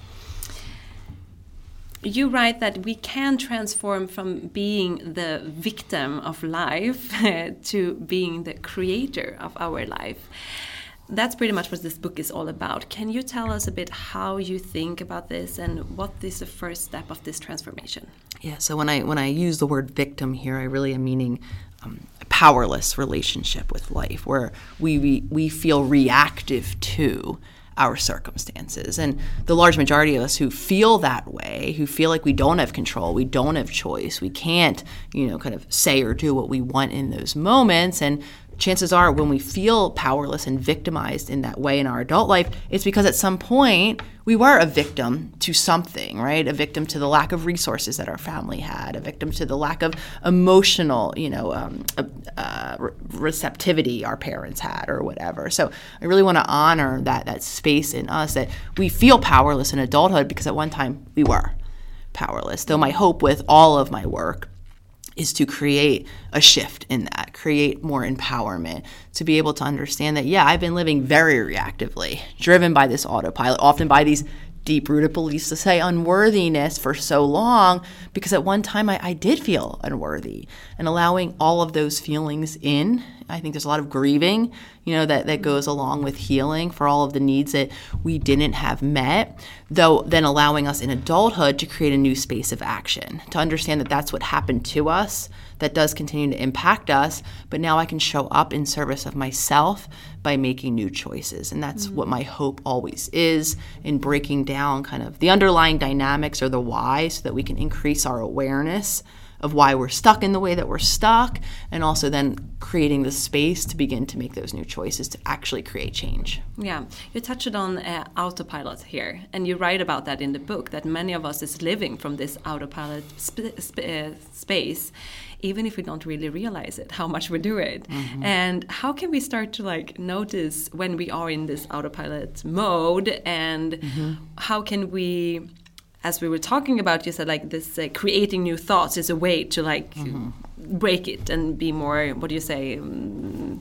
Speaker 1: You write that we can transform from being the victim of life to being the creator of our life that's pretty much what this book is all about. Can you tell us a bit how you think about this and what is the first step of this transformation?
Speaker 2: Yeah, so when I when I use the word victim here, I really am meaning um, a powerless relationship with life, where we, we we feel reactive to our circumstances. And the large majority of us who feel that way, who feel like we don't have control, we don't have choice, we can't, you know, kind of say or do what we want in those moments, and chances are when we feel powerless and victimized in that way in our adult life, it's because at some point we were a victim to something, right? A victim to the lack of resources that our family had, a victim to the lack of emotional, you know, um, uh, uh, receptivity our parents had, or whatever. So I really want to honor that that space in us that we feel powerless in adulthood because at one time we were powerless. Though my hope with all of my work is to create a shift in that, create more empowerment, to be able to understand that, yeah, I've been living very reactively, driven by this autopilot, often by these deep rooted beliefs to say unworthiness for so long because at one time I, I, did feel unworthy and allowing all of those feelings in i think there's a lot of grieving you know that, that goes along with healing for all of the needs that we didn't have met though then allowing us in adulthood to create a new space of action to understand that that's what happened to us that does continue to impact us, but now I can show up in service of myself by making new choices. And that's mm-hmm. what my hope always is in breaking down kind of the underlying dynamics or the why so that we can increase our awareness of why we're stuck in the way that we're stuck, and also then creating the space to begin to make those new choices to actually create change.
Speaker 1: Yeah, you touched on uh, autopilot here, and you write about that in the book that many of us is living from this autopilot sp sp uh, space even if we don't really realize it how much we do it mm-hmm. and how can we start to like notice when we are in this autopilot mode and mm-hmm. how can we as we were talking about you said like this uh, creating new thoughts is a way to like mm-hmm. break it and be more what do you say um,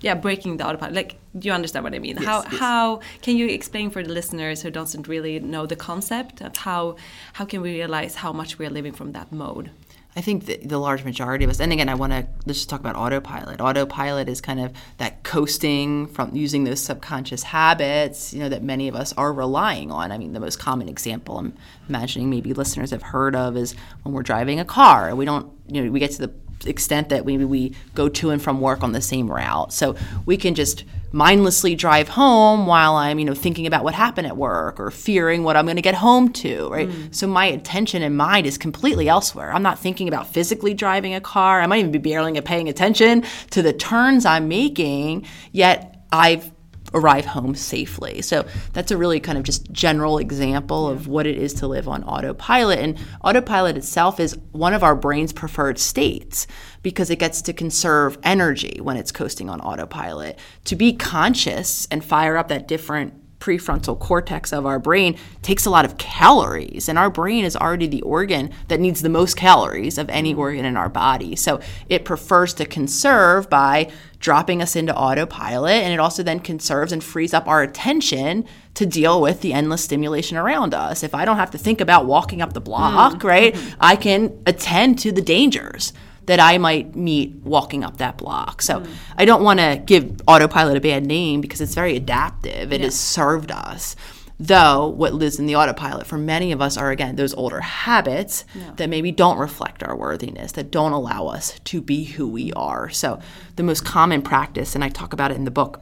Speaker 1: yeah breaking the autopilot like do you understand what i mean
Speaker 2: yes,
Speaker 1: how
Speaker 2: yes.
Speaker 1: how can you explain for the listeners who doesn't really know the concept of how how can we realize how much we're living from that mode
Speaker 2: I think the, the large majority of us, and again, I want to let's just talk about autopilot. Autopilot is kind of that coasting from using those subconscious habits, you know, that many of us are relying on. I mean, the most common example I'm imagining maybe listeners have heard of is when we're driving a car and we don't, you know, we get to the extent that maybe we go to and from work on the same route. So we can just mindlessly drive home while I'm, you know, thinking about what happened at work or fearing what I'm going to get home to, right? Mm. So my attention and mind is completely elsewhere. I'm not thinking about physically driving a car. I might even be barely paying attention to the turns I'm making, yet I've arrive home safely. So that's a really kind of just general example of what it is to live on autopilot. And autopilot itself is one of our brain's preferred states because it gets to conserve energy when it's coasting on autopilot. To be conscious and fire up that different prefrontal cortex of our brain takes a lot of calories and our brain is already the organ that needs the most calories of any organ in our body so it prefers to conserve by dropping us into autopilot and it also then conserves and frees up our attention to deal with the endless stimulation around us if i don't have to think about walking up the block mm. right mm-hmm. i can attend to the dangers that I might meet walking up that block. So mm. I don't want to give autopilot a bad name because it's very adaptive. It yeah. has served us. Though what lives in the autopilot for many of us are, again, those older habits yeah. that maybe don't reflect our worthiness, that don't allow us to be who we are. So the most common practice, and I talk about it in the book,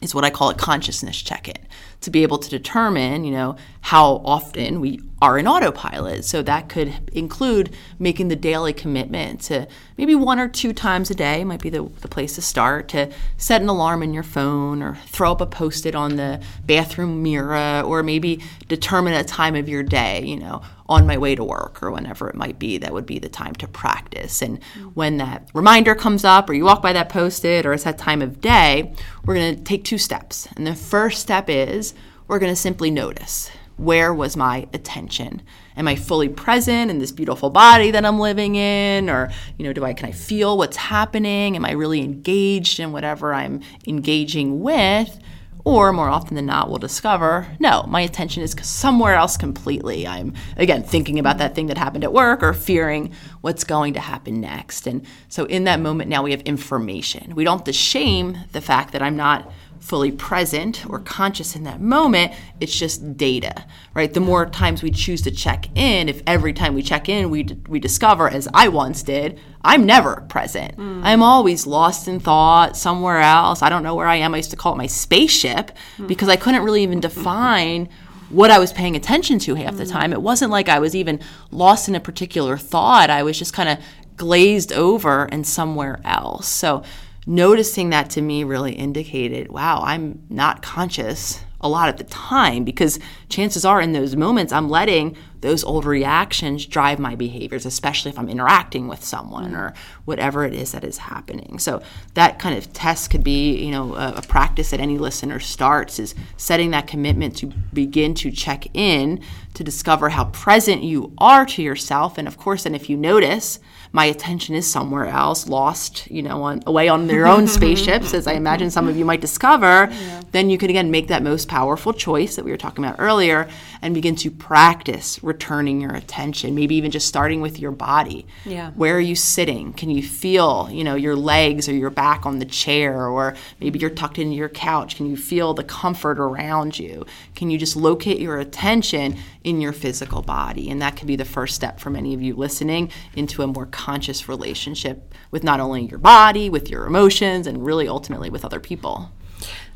Speaker 2: is what I call a consciousness check in to be able to determine, you know, how often we are in autopilot. So that could include making the daily commitment to maybe one or two times a day might be the, the place to start to set an alarm in your phone or throw up a post-it on the bathroom mirror or maybe determine a time of your day, you know, on my way to work or whenever it might be, that would be the time to practice. And when that reminder comes up or you walk by that post it or it's that time of day, we're going to take two steps. And the first step is we're going to simply notice where was my attention am i fully present in this beautiful body that i'm living in or you know do i can i feel what's happening am i really engaged in whatever i'm engaging with or more often than not, we'll discover no, my attention is somewhere else completely. I'm, again, thinking about that thing that happened at work or fearing what's going to happen next. And so in that moment, now we have information. We don't have to shame the fact that I'm not fully present or conscious in that moment. It's just data, right? The more times we choose to check in, if every time we check in, we, d- we discover, as I once did, I'm never present. Mm. I'm always lost in thought somewhere else. I don't know where I am. I used to call it my spaceship mm. because I couldn't really even define what I was paying attention to half the mm. time. It wasn't like I was even lost in a particular thought. I was just kind of glazed over and somewhere else. So noticing that to me really indicated, wow, I'm not conscious a lot of the time because chances are in those moments I'm letting those old reactions drive my behaviors, especially if I'm interacting with someone or whatever it is that is happening. So that kind of test could be, you know, a, a practice that any listener starts is setting that commitment to begin to check in to discover how present you are to yourself. And of course, and if you notice, my attention is somewhere else, lost, you know, on, away on their own spaceships, as I imagine some of you might discover, yeah. then you can again make that most powerful choice that we were talking about earlier and begin to practice returning your attention, maybe even just starting with your body.
Speaker 1: Yeah.
Speaker 2: Where are you sitting? Can you feel, you know, your legs or your back on the chair or maybe you're tucked into your couch? Can you feel the comfort around you? Can you just locate your attention in your physical body? And that could be the first step for many of you listening into a more conscious relationship with not only your body, with your emotions, and really ultimately with other people.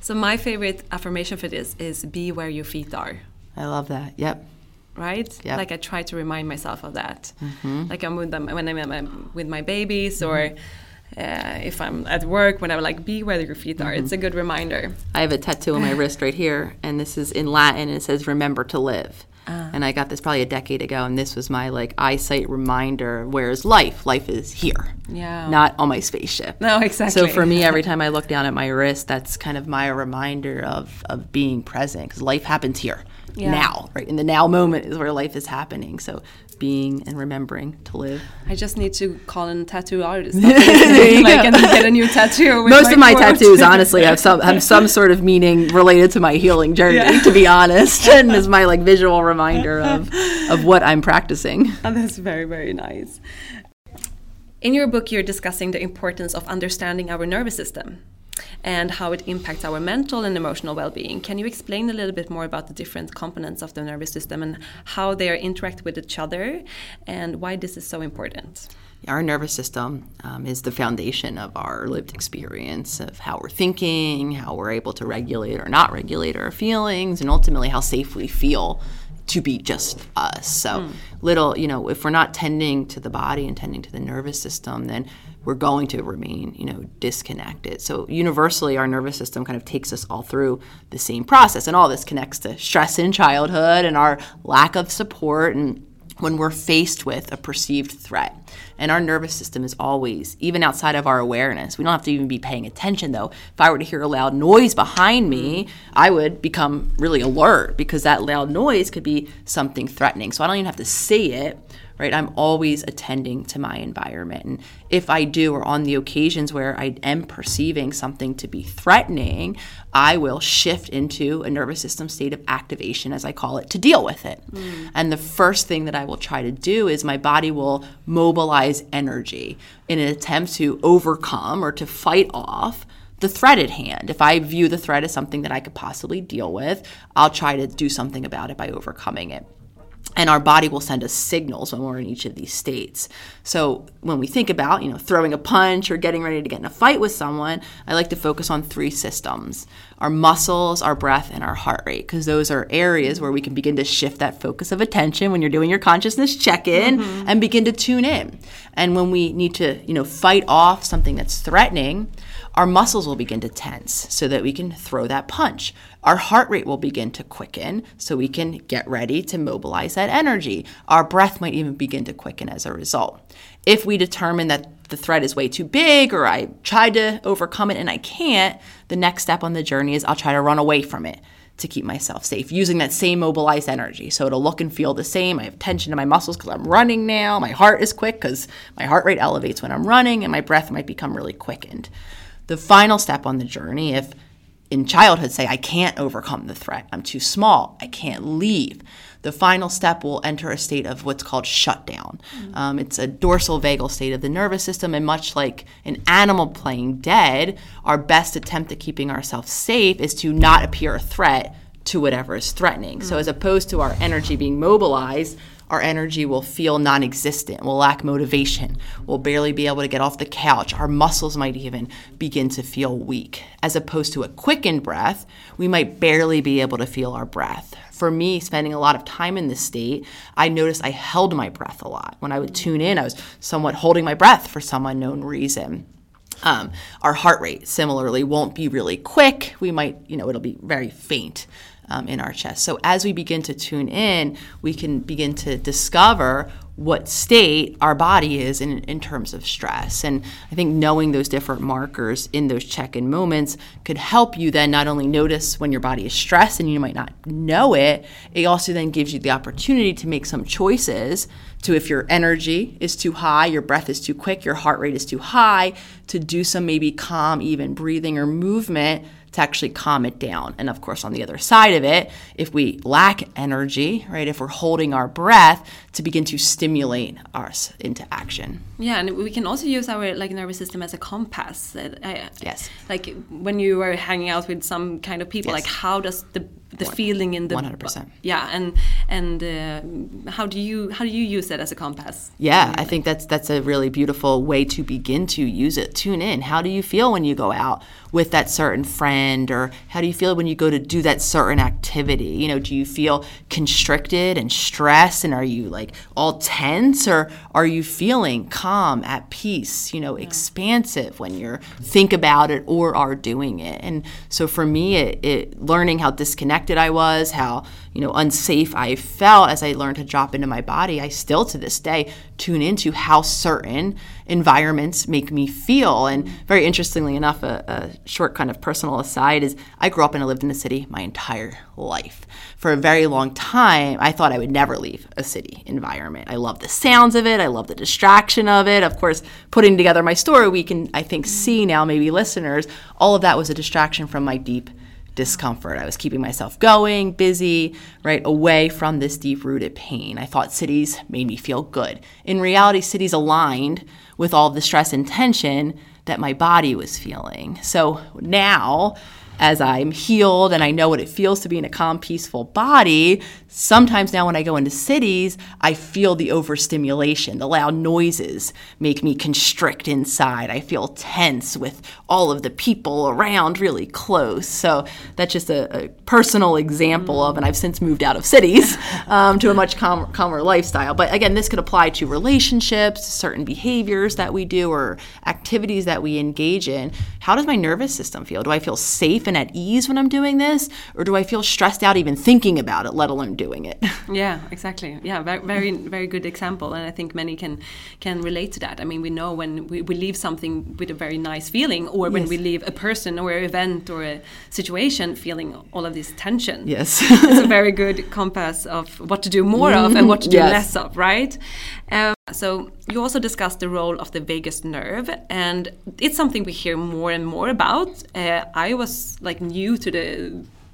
Speaker 1: So my favorite affirmation for this is be where your feet are.
Speaker 2: I love that. Yep.
Speaker 1: Right? Yep. Like I try to remind myself of that. Mm-hmm. Like I'm with them when I'm with my babies or mm-hmm. uh, if I'm at work, when I'm like, be where your feet are. Mm-hmm. It's a good reminder.
Speaker 2: I have a tattoo on my wrist right here, and this is in Latin, and it says, remember to live. Uh, and I got this probably a decade ago, and this was my like eyesight reminder. Where's life? Life is here,
Speaker 1: yeah,
Speaker 2: not on my spaceship.
Speaker 1: No, exactly.
Speaker 2: So for me, every time I look down at my wrist, that's kind of my reminder of of being present because life happens here, yeah. now, right in the now moment is where life is happening. So being and remembering to live.
Speaker 1: I just need to call in a tattoo artist, like, and get a new tattoo.
Speaker 2: Most
Speaker 1: my
Speaker 2: of my quote. tattoos, honestly, have some have some sort of meaning related to my healing journey. Yeah. To be honest, and is my like visual reminder of of what I'm practicing.
Speaker 1: And oh, that's very very nice. In your book, you're discussing the importance of understanding our nervous system and how it impacts our mental and emotional well-being. Can you explain a little bit more about the different components of the nervous system and how they interact with each other and why this is so important?
Speaker 2: Our nervous system um, is the foundation of our lived experience of how we're thinking, how we're able to regulate or not regulate our feelings, and ultimately how safe we feel to be just us. So, mm. little, you know, if we're not tending to the body and tending to the nervous system, then we're going to remain, you know, disconnected. So, universally, our nervous system kind of takes us all through the same process. And all this connects to stress in childhood and our lack of support and when we're faced with a perceived threat. And our nervous system is always, even outside of our awareness, we don't have to even be paying attention though. If I were to hear a loud noise behind me, I would become really alert because that loud noise could be something threatening. So I don't even have to see it right? I'm always attending to my environment. And if I do, or on the occasions where I am perceiving something to be threatening, I will shift into a nervous system state of activation, as I call it, to deal with it. Mm. And the first thing that I will try to do is my body will mobilize energy in an attempt to overcome or to fight off the threat at hand. If I view the threat as something that I could possibly deal with, I'll try to do something about it by overcoming it and our body will send us signals when we're in each of these states. So when we think about, you know, throwing a punch or getting ready to get in a fight with someone, I like to focus on three systems: our muscles, our breath, and our heart rate, because those are areas where we can begin to shift that focus of attention when you're doing your consciousness check-in mm-hmm. and begin to tune in. And when we need to, you know, fight off something that's threatening, our muscles will begin to tense so that we can throw that punch. Our heart rate will begin to quicken so we can get ready to mobilize that energy. Our breath might even begin to quicken as a result. If we determine that the threat is way too big or I tried to overcome it and I can't, the next step on the journey is I'll try to run away from it to keep myself safe using that same mobilized energy. So it'll look and feel the same. I have tension in my muscles because I'm running now. My heart is quick because my heart rate elevates when I'm running and my breath might become really quickened. The final step on the journey, if in childhood say, I can't overcome the threat, I'm too small, I can't leave. The final step will enter a state of what's called shutdown. Mm-hmm. Um, it's a dorsal vagal state of the nervous system, and much like an animal playing dead, our best attempt at keeping ourselves safe is to not appear a threat to whatever is threatening. Mm-hmm. So, as opposed to our energy being mobilized, our energy will feel non existent, we'll lack motivation, we'll barely be able to get off the couch, our muscles might even begin to feel weak. As opposed to a quickened breath, we might barely be able to feel our breath. For me, spending a lot of time in this state, I noticed I held my breath a lot. When I would tune in, I was somewhat holding my breath for some unknown reason. Um, our heart rate similarly won't be really quick. We might, you know, it'll be very faint um, in our chest. So as we begin to tune in, we can begin to discover what state our body is in, in terms of stress. And I think knowing those different markers in those check in moments could help you then not only notice when your body is stressed and you might not know it, it also then gives you the opportunity to make some choices to if your energy is too high, your breath is too quick, your heart rate is too high, to do some maybe calm, even breathing or movement to actually calm it down. And of course, on the other side of it, if we lack energy, right, if we're holding our breath, to begin to stimulate us into action.
Speaker 1: Yeah, and we can also use our like nervous system as a compass.
Speaker 2: Uh, yes.
Speaker 1: Like when you are hanging out with some kind of people, yes. like how does the the feeling in the
Speaker 2: 100%.
Speaker 1: Yeah, and and uh, how do you how do you use that as a compass?
Speaker 2: Yeah, I think that's that's a really beautiful way to begin to use it. Tune in. How do you feel when you go out with that certain friend or how do you feel when you go to do that certain activity? You know, do you feel constricted and stressed and are you like all tense or are you feeling calm, at peace, you know, yeah. expansive when you're think about it or are doing it? And so for me, it, it learning how disconnected disconnected I was, how you know unsafe I felt as I learned to drop into my body. I still to this day tune into how certain environments make me feel. And very interestingly enough, a, a short kind of personal aside is I grew up and I lived in a city my entire life. For a very long time, I thought I would never leave a city environment. I love the sounds of it. I love the distraction of it. Of course, putting together my story, we can I think see now maybe listeners all of that was a distraction from my deep discomfort. I was keeping myself going, busy, right, away from this deep rooted pain. I thought cities made me feel good. In reality, cities aligned with all the stress and tension that my body was feeling. So now, as I'm healed and I know what it feels to be in a calm, peaceful body, sometimes now when I go into cities, I feel the overstimulation. The loud noises make me constrict inside. I feel tense with all of the people around really close. So that's just a, a personal example of, and I've since moved out of cities um, to a much calmer, calmer lifestyle. But again, this could apply to relationships, certain behaviors that we do, or activities that we engage in. How does my nervous system feel? Do I feel safe and at ease when I'm doing this? Or do I feel stressed out even thinking about it, let alone doing it?
Speaker 1: Yeah, exactly. Yeah, very, very, very good example, and I think many can can relate to that. I mean, we know when we, we leave something with a very nice feeling, or when
Speaker 2: Yes.
Speaker 1: we leave a person or an event or a situation feeling all of this tension.
Speaker 2: Yes.
Speaker 1: it's a very good compass of what to do more of and what to do
Speaker 2: Yes.
Speaker 1: less of, right? Um, so you also discussed the role of the vagus nerve, and it's something we hear more and more about. Uh, I was like new to the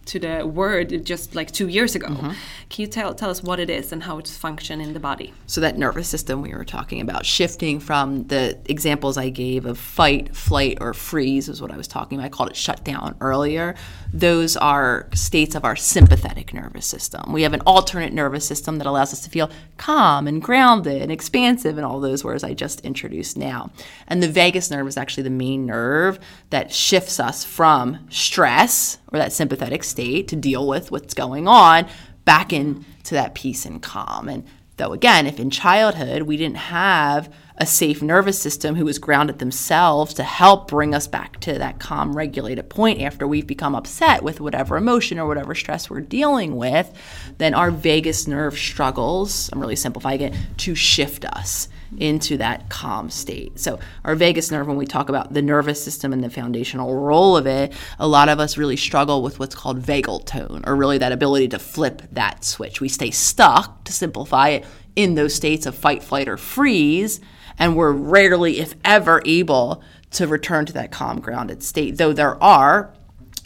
Speaker 1: to the word just like two years ago.
Speaker 2: Mm-hmm.
Speaker 1: Can you tell tell us what it is and how it's function in the body?
Speaker 2: So that nervous system we were talking about, shifting from the examples I gave of fight, flight, or freeze is what I was talking about. I called it shut down earlier. Those are states of our sympathetic nervous system. We have an alternate nervous system that allows us to feel calm and grounded and expansive and all those words I just introduced now. And the vagus nerve is actually the main nerve that shifts us from stress or that sympathetic state to deal with what's going on back into that peace and calm. And though, again, if in childhood we didn't have a safe nervous system who is grounded themselves to help bring us back to that calm, regulated point after we've become upset with whatever emotion or whatever stress we're dealing with, then our vagus nerve struggles, I'm really simplifying it, to shift us into that calm state. So, our vagus nerve, when we talk about the nervous system and the foundational role of it, a lot of us really struggle with what's called vagal tone, or really that ability to flip that switch. We stay stuck, to simplify it, in those states of fight, flight, or freeze, and we're rarely, if ever, able to return to that calm, grounded state. Though there are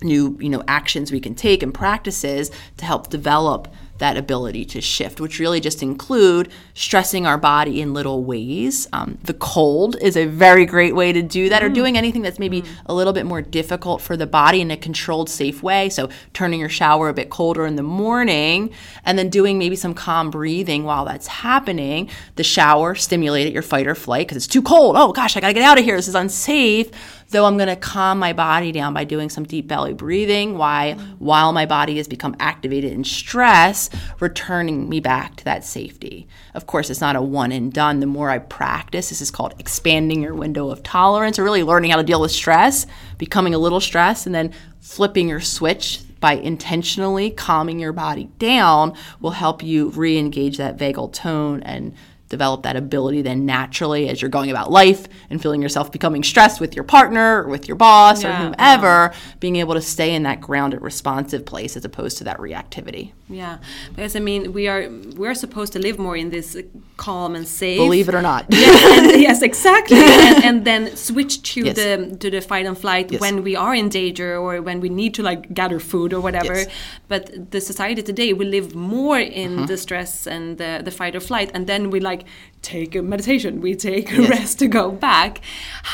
Speaker 2: new you know actions we can take and practices to help develop that ability to shift, which really just include stressing our body in little ways. Um, the cold is a very great way to do that, or doing anything that's maybe a little bit more difficult for the body in a controlled, safe way. So, turning your shower a bit colder in the morning, and then doing maybe some calm breathing while that's happening. The shower stimulated your fight or flight because it's too cold. Oh gosh, I gotta get out of here. This is unsafe though I'm going to calm my body down by doing some deep belly breathing while while my body has become activated in stress, returning me back to that safety. Of course, it's not a one and done. The more I practice, this is called expanding your window of tolerance or really learning how to deal with stress, becoming a little stressed and then flipping your switch by intentionally calming your body down will help you re-engage that vagal tone and develop that ability then naturally as you're going about life and feeling yourself becoming stressed with your partner or with your boss or
Speaker 1: Yeah,
Speaker 2: whomever, being able to stay in that grounded, responsive place as opposed to that reactivity.
Speaker 1: Yeah, because I mean, we are we are supposed to live more in this calm and safe.
Speaker 2: Believe it or not.
Speaker 1: yes, and, yes, exactly. and, and then switch to
Speaker 2: Yes.
Speaker 1: the to the fight and flight
Speaker 2: Yes.
Speaker 1: when we are in danger or when we need to like gather food or whatever. But the society today we live more in
Speaker 2: Mm-hmm.
Speaker 1: the stress and the the fight or flight, and then we like take a meditation, we take a rest to go back.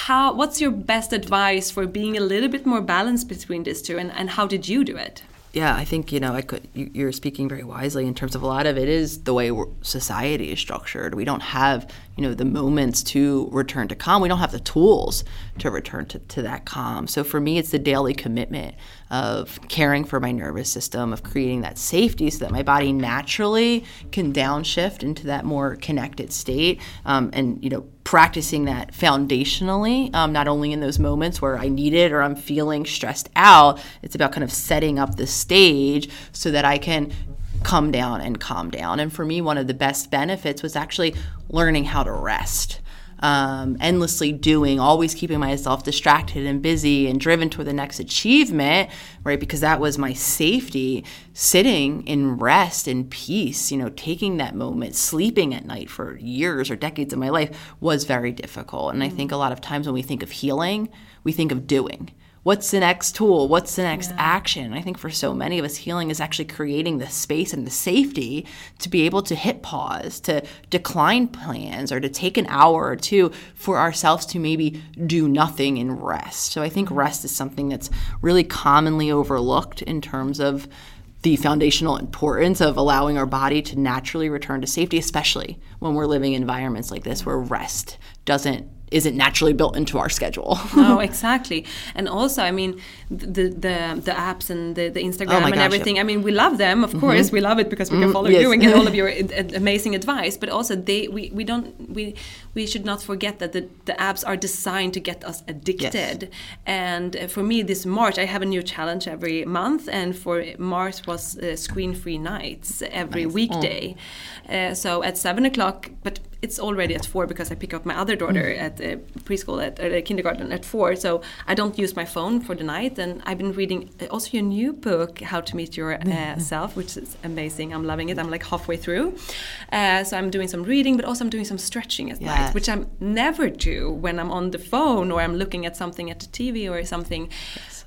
Speaker 1: How? What's your best advice for being a little bit more balanced between these two, and, and how did you do it?
Speaker 2: Yeah, I think you know I could. You, you're speaking very wisely in terms of a lot of it is the way society is structured. We don't have you know the moments to return to calm. We don't have the tools to return to, to that calm. So for me, it's the daily commitment of caring for my nervous system, of creating that safety so that my body naturally can downshift into that more connected state, um, and you know practicing that foundationally, um, not only in those moments where I need it or I'm feeling stressed out, it's about kind of setting up the stage so that I can come down and calm down. And for me, one of the best benefits was actually learning how to rest. Um, endlessly doing, always keeping myself distracted and busy and driven toward the next achievement, right? Because that was my safety. Sitting in rest and peace, you know, taking that moment, sleeping at night for years or decades of my life was very difficult. And I think a lot of times when we think of healing, we think of doing what's the next tool? What's the next action? I think for so many of us, healing is actually creating the space and the safety to be able to hit pause, to decline plans, or to take an hour or two for ourselves to maybe do nothing and rest. So I think rest is something that's really commonly overlooked in terms of the foundational importance of allowing our body to naturally return to safety, especially when we're living in environments like this where rest doesn't isn't naturally built into our schedule.
Speaker 1: no, exactly. And also, I mean, the the, the apps and the, the Instagram
Speaker 2: Oh
Speaker 1: and
Speaker 2: gosh,
Speaker 1: everything.
Speaker 2: yep.
Speaker 1: I mean, we love them, of course. We love it because we can follow
Speaker 2: yes.
Speaker 1: you and get all of your uh, uh, amazing advice. But also, they we, we don't we we should not forget that the, the apps are designed to get us addicted. Yes. And uh, for me, this March, I have a new challenge every month, and for March was uh, screen-free nights every weekday. Uh, so at seven o'clock, but it's already at four because I pick up my other daughter at uh, preschool at uh, kindergarten at four. So I don't use my phone for the night. And I've been reading uh, also your new book, How to Meet Your uh, Self, which is amazing. I'm loving it. I'm like halfway through. Uh, so I'm doing some reading, but also I'm doing some stretching at night, which I never do when I'm on the phone or I'm looking at something at the TV or something.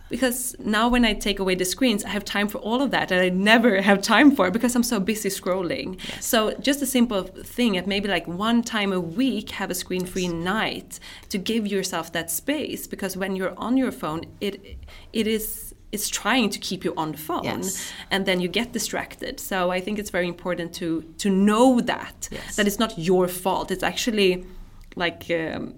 Speaker 1: Because now when I take away the screens, I have time for all of that, and I never have time for it because I'm so busy scrolling. So just a simple thing at maybe like one time a week, have a screen-free night to give yourself that space. Because when you're on your phone, it it is it's trying to keep you on the phone,
Speaker 2: Yes.
Speaker 1: and then you get distracted. So I think it's very important to to know that
Speaker 2: Yes.
Speaker 1: that it's not your fault. It's actually like. Um,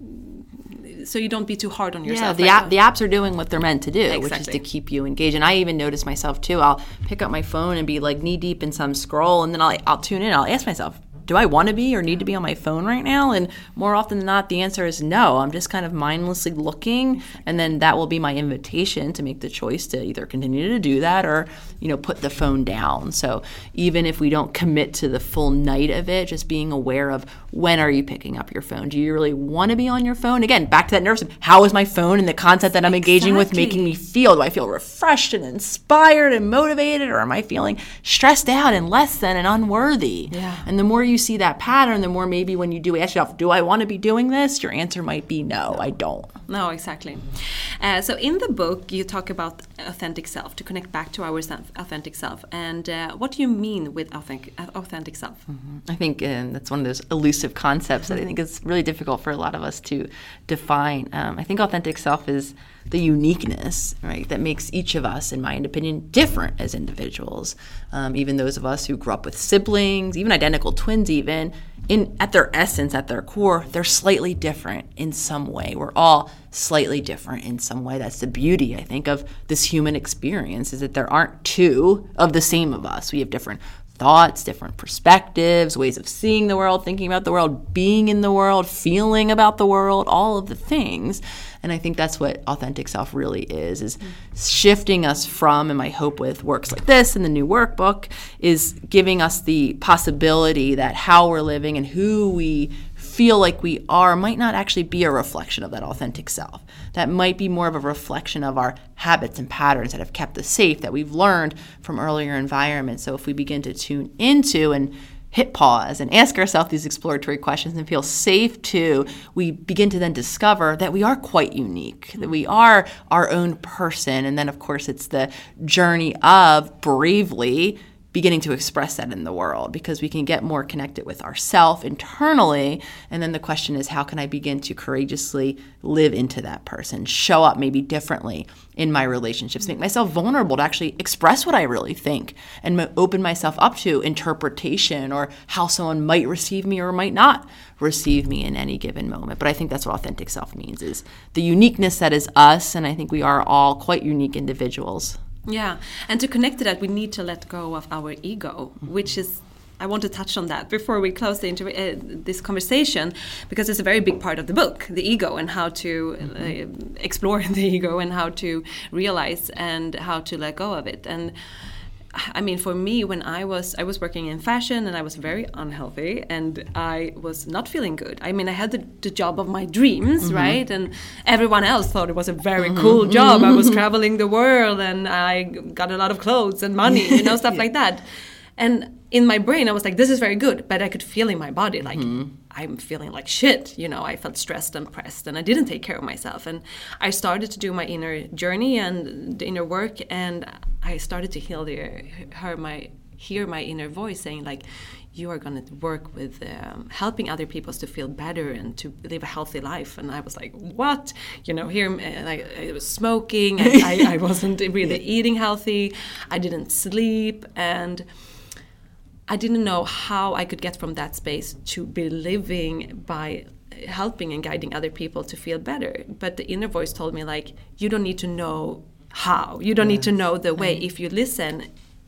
Speaker 1: so you don't be too hard on
Speaker 2: Yeah,
Speaker 1: yourself.
Speaker 2: the,
Speaker 1: like,
Speaker 2: app, the apps are doing what they're meant to do, which is to keep you engaged. And I even notice myself too. I'll pick up my phone and be like knee deep in some scroll, and then I'll, I'll tune in. I'll ask myself, do I want to be or need to be on my phone right now? And more often than not, the answer is no. I'm just kind of mindlessly looking, and then that will be my invitation to make the choice to either continue to do that or, you know, put the phone down. So even if we don't commit to the full night of it, just being aware of when are you picking up your phone? Do you really want to be on your phone? Again, back to that nervous. How is my phone and the content that I'm engaging with making me feel? Do I feel refreshed and inspired and motivated, or am I feeling stressed out and less than and unworthy?
Speaker 1: Yeah.
Speaker 2: And the more you see that pattern, the more maybe when you do ask yourself, "Do I want to be doing this?" Your answer might be no, I don't.
Speaker 1: No, exactly. Uh, so in the book, you talk about authentic self to connect back to our self, authentic self. And uh, what do you mean with authentic, authentic self?
Speaker 2: I think um, that's one of those elusive concepts that I think is really difficult for a lot of us to define. Um, I think authentic self is the uniqueness, right, that makes each of us, in my opinion, different as individuals. Um, even those of us who grew up with siblings, even identical twins, even in at their essence, at their core, they're slightly different in some way. We're all slightly different in some way. That's the beauty, I think, of this human experience is that there aren't two of the same of us. We have different thoughts, different perspectives, ways of seeing the world, thinking about the world, being in the world, feeling about the world, all of the things. And I think that's what authentic self really is is shifting us from and my hope with works like this and the new workbook is giving us the possibility that how we're living and who we feel like we are might not actually be a reflection of that authentic self. That might be more of a reflection of our habits and patterns that have kept us safe, that we've learned from earlier environments. So if we begin to tune into and hit pause and ask ourselves these exploratory questions and feel safe to, we begin to then discover that we are quite unique, that we are our own person. And then, of course, it's the journey of bravely beginning to express that in the world because we can get more connected with ourself internally. And then the question is how can i begin to courageously live into that person show up maybe differently in my relationships make myself vulnerable to actually express what i really think and open myself up to interpretation or how someone might receive me or might not receive me in any given moment. But i think that's what authentic self means is the uniqueness that is us. And i think we are all quite unique individuals
Speaker 1: Yeah, and to connect to that, we need to let go of our ego, which is. I want to touch on that before we close the uh, this conversation because it's a very big part of the book, the ego, and how to uh, explore the ego and how to realize and how to let go of it. And I mean, for me, when I was I was working in fashion and I was very unhealthy and I was not feeling good. I mean, I had the, the job of my dreams, mm-hmm. right? And everyone else thought it was a very mm-hmm. cool job. I was traveling the world and I got a lot of clothes and money, you know, stuff like that. And in my brain, I was like, "This is very good," but I could feel in my body like mm-hmm. I'm feeling like shit. You know, I felt stressed and pressed, and I didn't take care of myself. And I started to do my inner journey and the inner work, and I started to hear the, her my hear my inner voice saying like you are going to work with um, helping other people to feel better and to live a healthy life. And i was like what? You know here I, I was smoking I, I wasn't really eating healthy. I didn't sleep. And i didn't know how i could get from that space to be living by helping and guiding other people to feel better. But the inner voice told me like you don't need to know how. You don't need to know the way. If you listen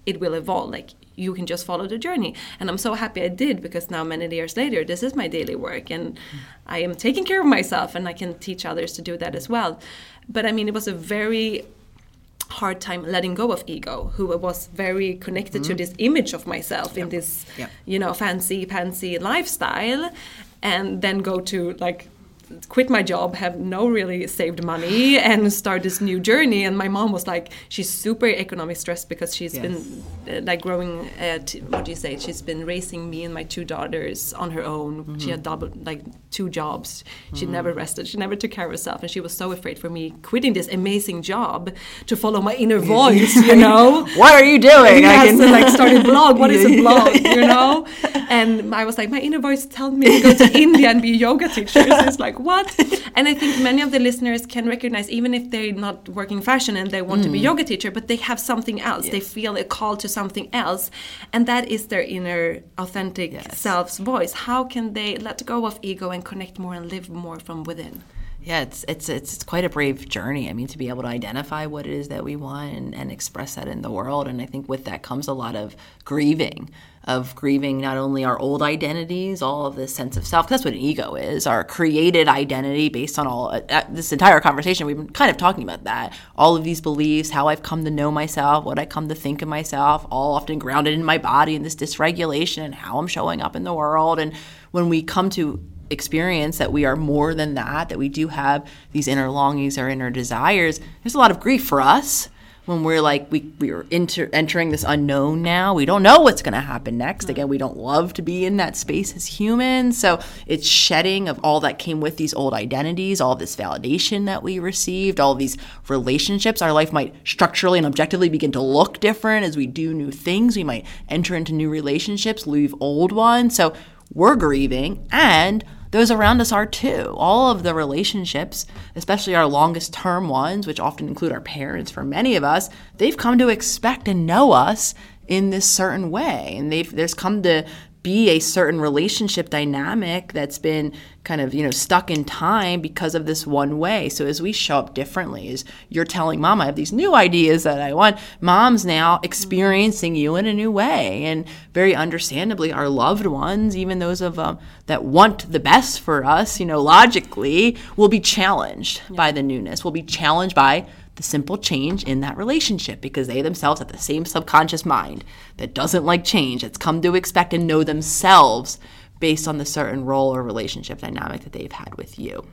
Speaker 1: it will evolve. Like you can just follow the journey. And i'm so happy i did because now many years later this is my daily work and i am taking care of myself and i can teach others to do that as well. But i mean it was a very hard time letting go of ego who was very connected mm-hmm. to this image of myself yep. in this yep. you know fancy fancy lifestyle and then go to like quit my job, have no really saved money, and start this new journey. And my mom was like, she's super economic stressed because she's yes. been uh, like growing. At, what do you say? She's been raising me and my two daughters on her own. Mm-hmm. She had double like two jobs. She mm-hmm. never rested. She never took care of herself, and she was so afraid for me quitting this amazing job to follow my inner voice. You know,
Speaker 2: what are you doing?
Speaker 1: Yes, can... and like start a blog. What is a blog? You know, and I was like, my inner voice tells me to go to India and be a yoga teacher. So it's like what? and I think many of the listeners can recognize, even if they're not working fashion and they want mm. to be mm. yoga teacher, but they have something else. Yes. They feel a call to something else, and that is their inner authentic yes. self's voice. How can they let go of ego and connect more and live more from within?
Speaker 2: Yeah, it's it's it's, it's quite a brave journey. I mean, to be able to identify what it is that we want and, and express that in the world, and I think with that comes a lot of grieving of grieving not only our old identities, all of this sense of self, that's what an ego is, our created identity based on all uh, this entire conversation. We've been kind of talking about that. All of these beliefs, how I've come to know myself, what I come to think of myself, all often grounded in my body and this dysregulation and how I'm showing up in the world. And when we come to experience that we are more than that, that we do have these inner longings or inner desires, there's a lot of grief for us when we're like we we're enter, entering this unknown now we don't know what's going to happen next. Again we don't love to be in that space as humans so it's shedding of all that came with these old identities all this validation that we received all these relationships. Our life might structurally and objectively begin to look different as we do new things. We might enter into new relationships leave old ones. So we're grieving and those around us are too. All of the relationships, especially our longest term ones, which often include our parents for many of us, they've come to expect and know us in this certain way. And they've there's come to be a certain relationship dynamic that's been kind of you know stuck in time because of this one way. So as we show up differently as you're telling mom i have these new ideas that i want. Mom's now mm-hmm. experiencing you in a new way. And very understandably our loved ones even those of them that want the best for us you know logically will be challenged yeah. by the newness will be challenged by the simple change in that relationship because they themselves have the same subconscious mind that doesn't like change. that's come to expect and know themselves based on the certain role or relationship dynamic that they've had with you.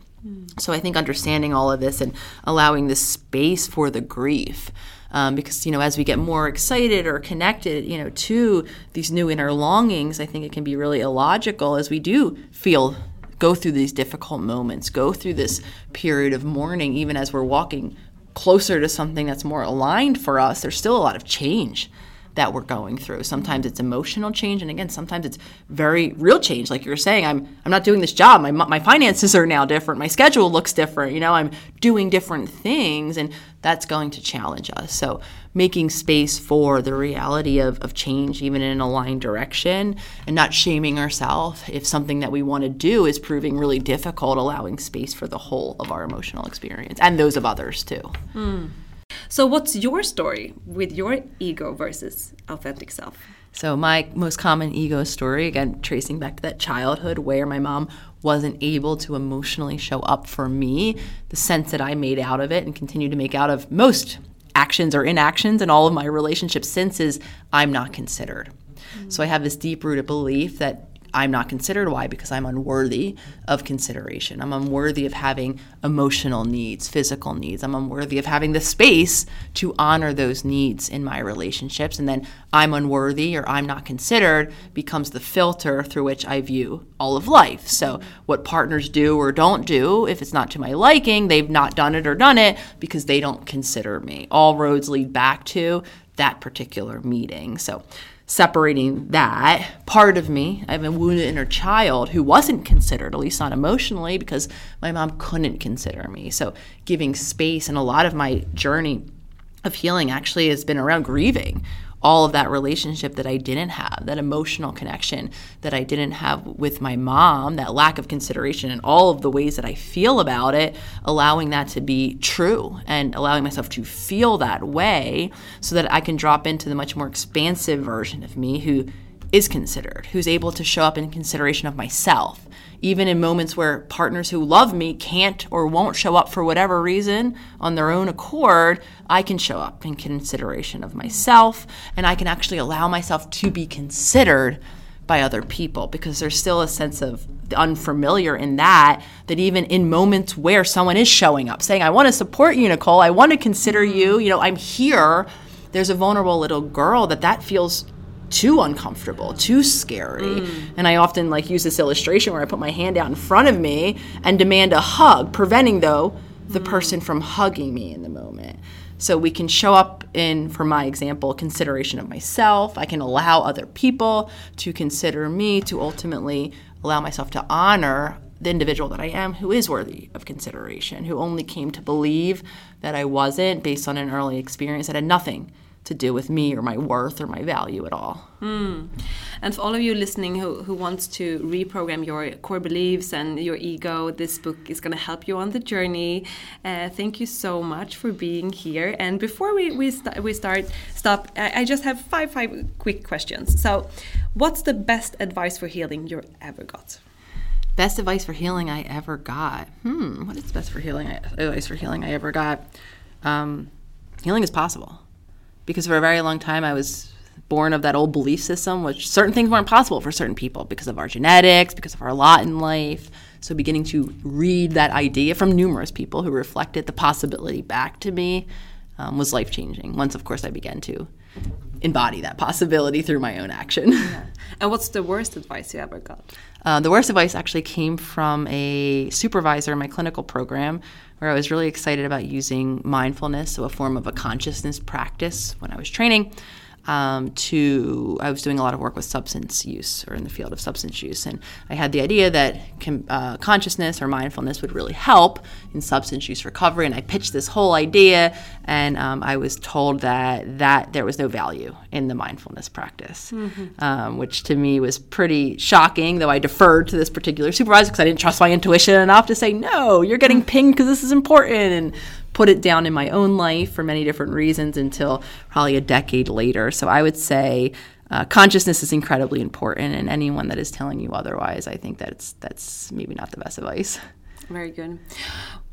Speaker 2: So I think understanding all of this and allowing the space for the grief. Um, because you know as we get more excited or connected you know to these new inner longings i think it can be really illogical as we do feel go through these difficult moments go through this period of mourning even as we're walking closer to something that's more aligned for us, there's still a lot of change that we're going through. Sometimes it's emotional change, and again, sometimes it's very real change. Like you were saying, I'm I'm not doing this job. My my finances are now different. My schedule looks different. You know, I'm doing different things, and that's going to challenge us. So making space for the reality of, of change, even in an aligned direction, and not shaming ourselves if something that we want to do is proving really difficult, allowing space for the whole of our emotional experience and those of others too.
Speaker 1: Mm. So, what's your story with your ego versus authentic self?
Speaker 2: So, my most common ego story, again, tracing back to that childhood where my mom wasn't able to emotionally show up for me, the sense that I made out of it and continue to make out of most actions or inactions in all of my relationships since is I'm not considered. Mm-hmm. So, I have this deep rooted belief that I'm not considered. Why? Because I'm unworthy of consideration. I'm unworthy of having emotional needs, physical needs. I'm unworthy of having the space to honor those needs in my relationships. And then I'm unworthy or I'm not considered becomes the filter through which I view all of life. So, what partners do or don't do, if it's not to my liking, they've not done it or done it because they don't consider me. All roads lead back to that particular meeting. So, separating that part of me. I have a wounded inner child who wasn't considered, at least not emotionally, because my mom couldn't consider me. So giving space and a lot of my journey of healing actually has been around grieving all of that relationship that I didn't have, that emotional connection that I didn't have with my mom, that lack of consideration, and all of the ways that I feel about it, allowing that to be true and allowing myself to feel that way so that I can drop into the much more expansive version of me who is considered, who's able to show up in consideration of myself even in moments where partners who love me can't or won't show up for whatever reason on their own accord, I can show up in consideration of myself and I can actually allow myself to be considered by other people because there's still a sense of unfamiliar in that that even in moments where someone is showing up saying I want to support you Nicole. I want to consider you. You know I'm here. There's a vulnerable little girl that that feels too uncomfortable, too scary. Mm. And I often like use this illustration where I put my hand out in front of me and demand a hug, preventing though the mm. person from hugging me in the moment. So we can show up in, for my example, consideration of myself. I can allow other people to consider me to ultimately allow myself to honor the individual that I am who is worthy of consideration, who only came to believe that I wasn't based on an early experience that had nothing to do with me or my worth or my value at all.
Speaker 1: Mm. And for all of you listening who, who wants to reprogram your core beliefs and your ego, this book is going to help you on the journey. Uh, thank you so much for being here. And before we we, st we start stop, I, I just have five five quick questions. So, what's the best advice for healing you ever got?
Speaker 2: Best advice for healing I ever got. Hmm, what is the best for healing advice for healing I ever got? Um, healing is possible because for a very long time I was born of that old belief system, which certain things weren't possible for certain people because of our genetics, because of our lot in life. So beginning to read that idea from numerous people who reflected the possibility back to me um, was life changing. Once, of course, I began to embody that possibility through my own action. Yeah.
Speaker 1: And what's the worst advice you ever got?
Speaker 2: Uh, the worst advice actually came from a supervisor in my clinical program where I was really excited about using mindfulness, so a form of a consciousness practice when I was training um, to I was doing a lot of work with substance use or in the field of substance use, and I had the idea that com- uh, consciousness or mindfulness would really help in substance use recovery. And I pitched this whole idea, and um, I was told that that there was no value in the mindfulness practice, mm-hmm. um, which to me was pretty shocking. Though I deferred to this particular supervisor because I didn't trust my intuition enough to say no, you're getting pinged because this is important, and put it down in my own life for many different reasons until probably a decade later. So I would say uh, consciousness is incredibly important, and anyone that is telling you otherwise, I think that's that's maybe not the best advice.
Speaker 1: Very good.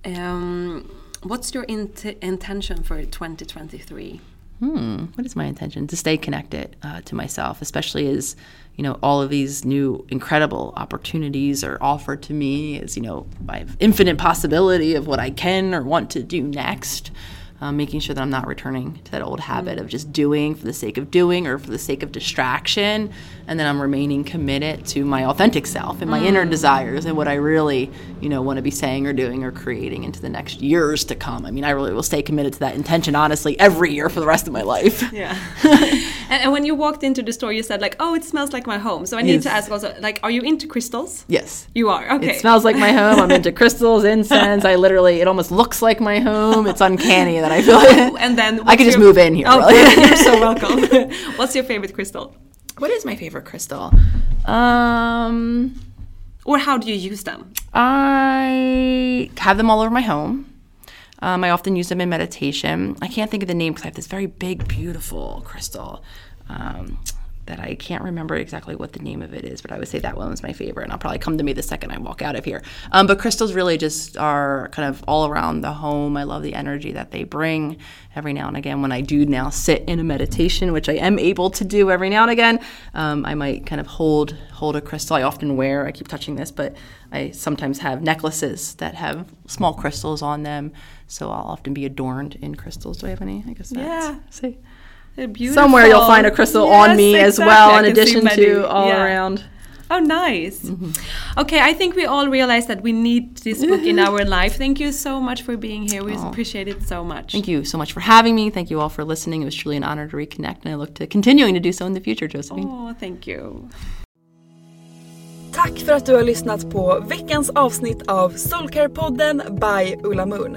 Speaker 1: Um, what's your int intention for 2023?
Speaker 2: Hmm, what is my intention? To stay connected uh, to myself, especially as you know all of these new incredible opportunities are offered to me. As you know, I infinite possibility of what I can or want to do next um, making sure that I'm not returning to that old habit of just doing for the sake of doing or for the sake of distraction, and then I'm remaining committed to my authentic self and my mm. inner desires and what I really, you know, want to be saying or doing or creating into the next years to come. I mean, I really will stay committed to that intention, honestly, every year for the rest of my life.
Speaker 1: Yeah. and, and, when you walked into the store, you said like, "Oh, it smells like my home." So I need yes. to ask also, like, are you into crystals?
Speaker 2: Yes.
Speaker 1: You are. Okay.
Speaker 2: It smells like my home. I'm into crystals, incense. I literally, it almost looks like my home. It's uncanny that I feel it.
Speaker 1: and then
Speaker 2: I could just move in here.
Speaker 1: Oh, really. you're so welcome. what's your favorite crystal?
Speaker 2: What is my favorite crystal? Um,
Speaker 1: or how do you use them?
Speaker 2: I have them all over my home. Um, I often use them in meditation. I can't think of the name because I have this very big, beautiful crystal. Um, that I can't remember exactly what the name of it is, but I would say that one was my favorite, and I'll probably come to me the second I walk out of here. Um, but crystals really just are kind of all around the home. I love the energy that they bring. Every now and again, when I do now sit in a meditation, which I am able to do every now and again, um, I might kind of hold hold a crystal. I often wear. I keep touching this, but I sometimes have necklaces that have small crystals on them, so I'll often be adorned in crystals. Do I have any? I guess that's,
Speaker 1: Yeah.
Speaker 2: See.
Speaker 1: Beautiful.
Speaker 2: Somewhere you'll find a crystal on
Speaker 1: Yes,
Speaker 2: me as well, in addition to all
Speaker 1: Yeah.
Speaker 2: around.
Speaker 1: Oh, nice.
Speaker 2: Mm-hmm.
Speaker 1: Okay, I think we all realize that we need this book in our life. Thank you so much for being here. We appreciate it so much.
Speaker 2: Thank you so much for having me. Thank you all for listening. It was truly an honor to reconnect, and I look to continuing to do so in the future, Josefin.
Speaker 1: Oh, thank you.
Speaker 4: Tack för att du har lyssnat på veckans avsnitt av Soulcare-podden by Ohlamoon.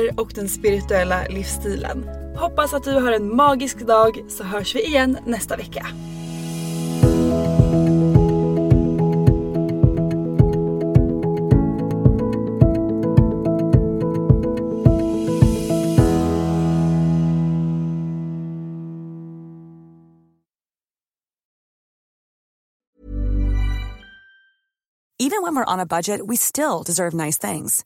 Speaker 4: och den spirituella livsstilen. Hoppas att du har en magisk dag så hörs vi igen nästa vecka.
Speaker 5: Even when we're on a budget, we still deserve nice things.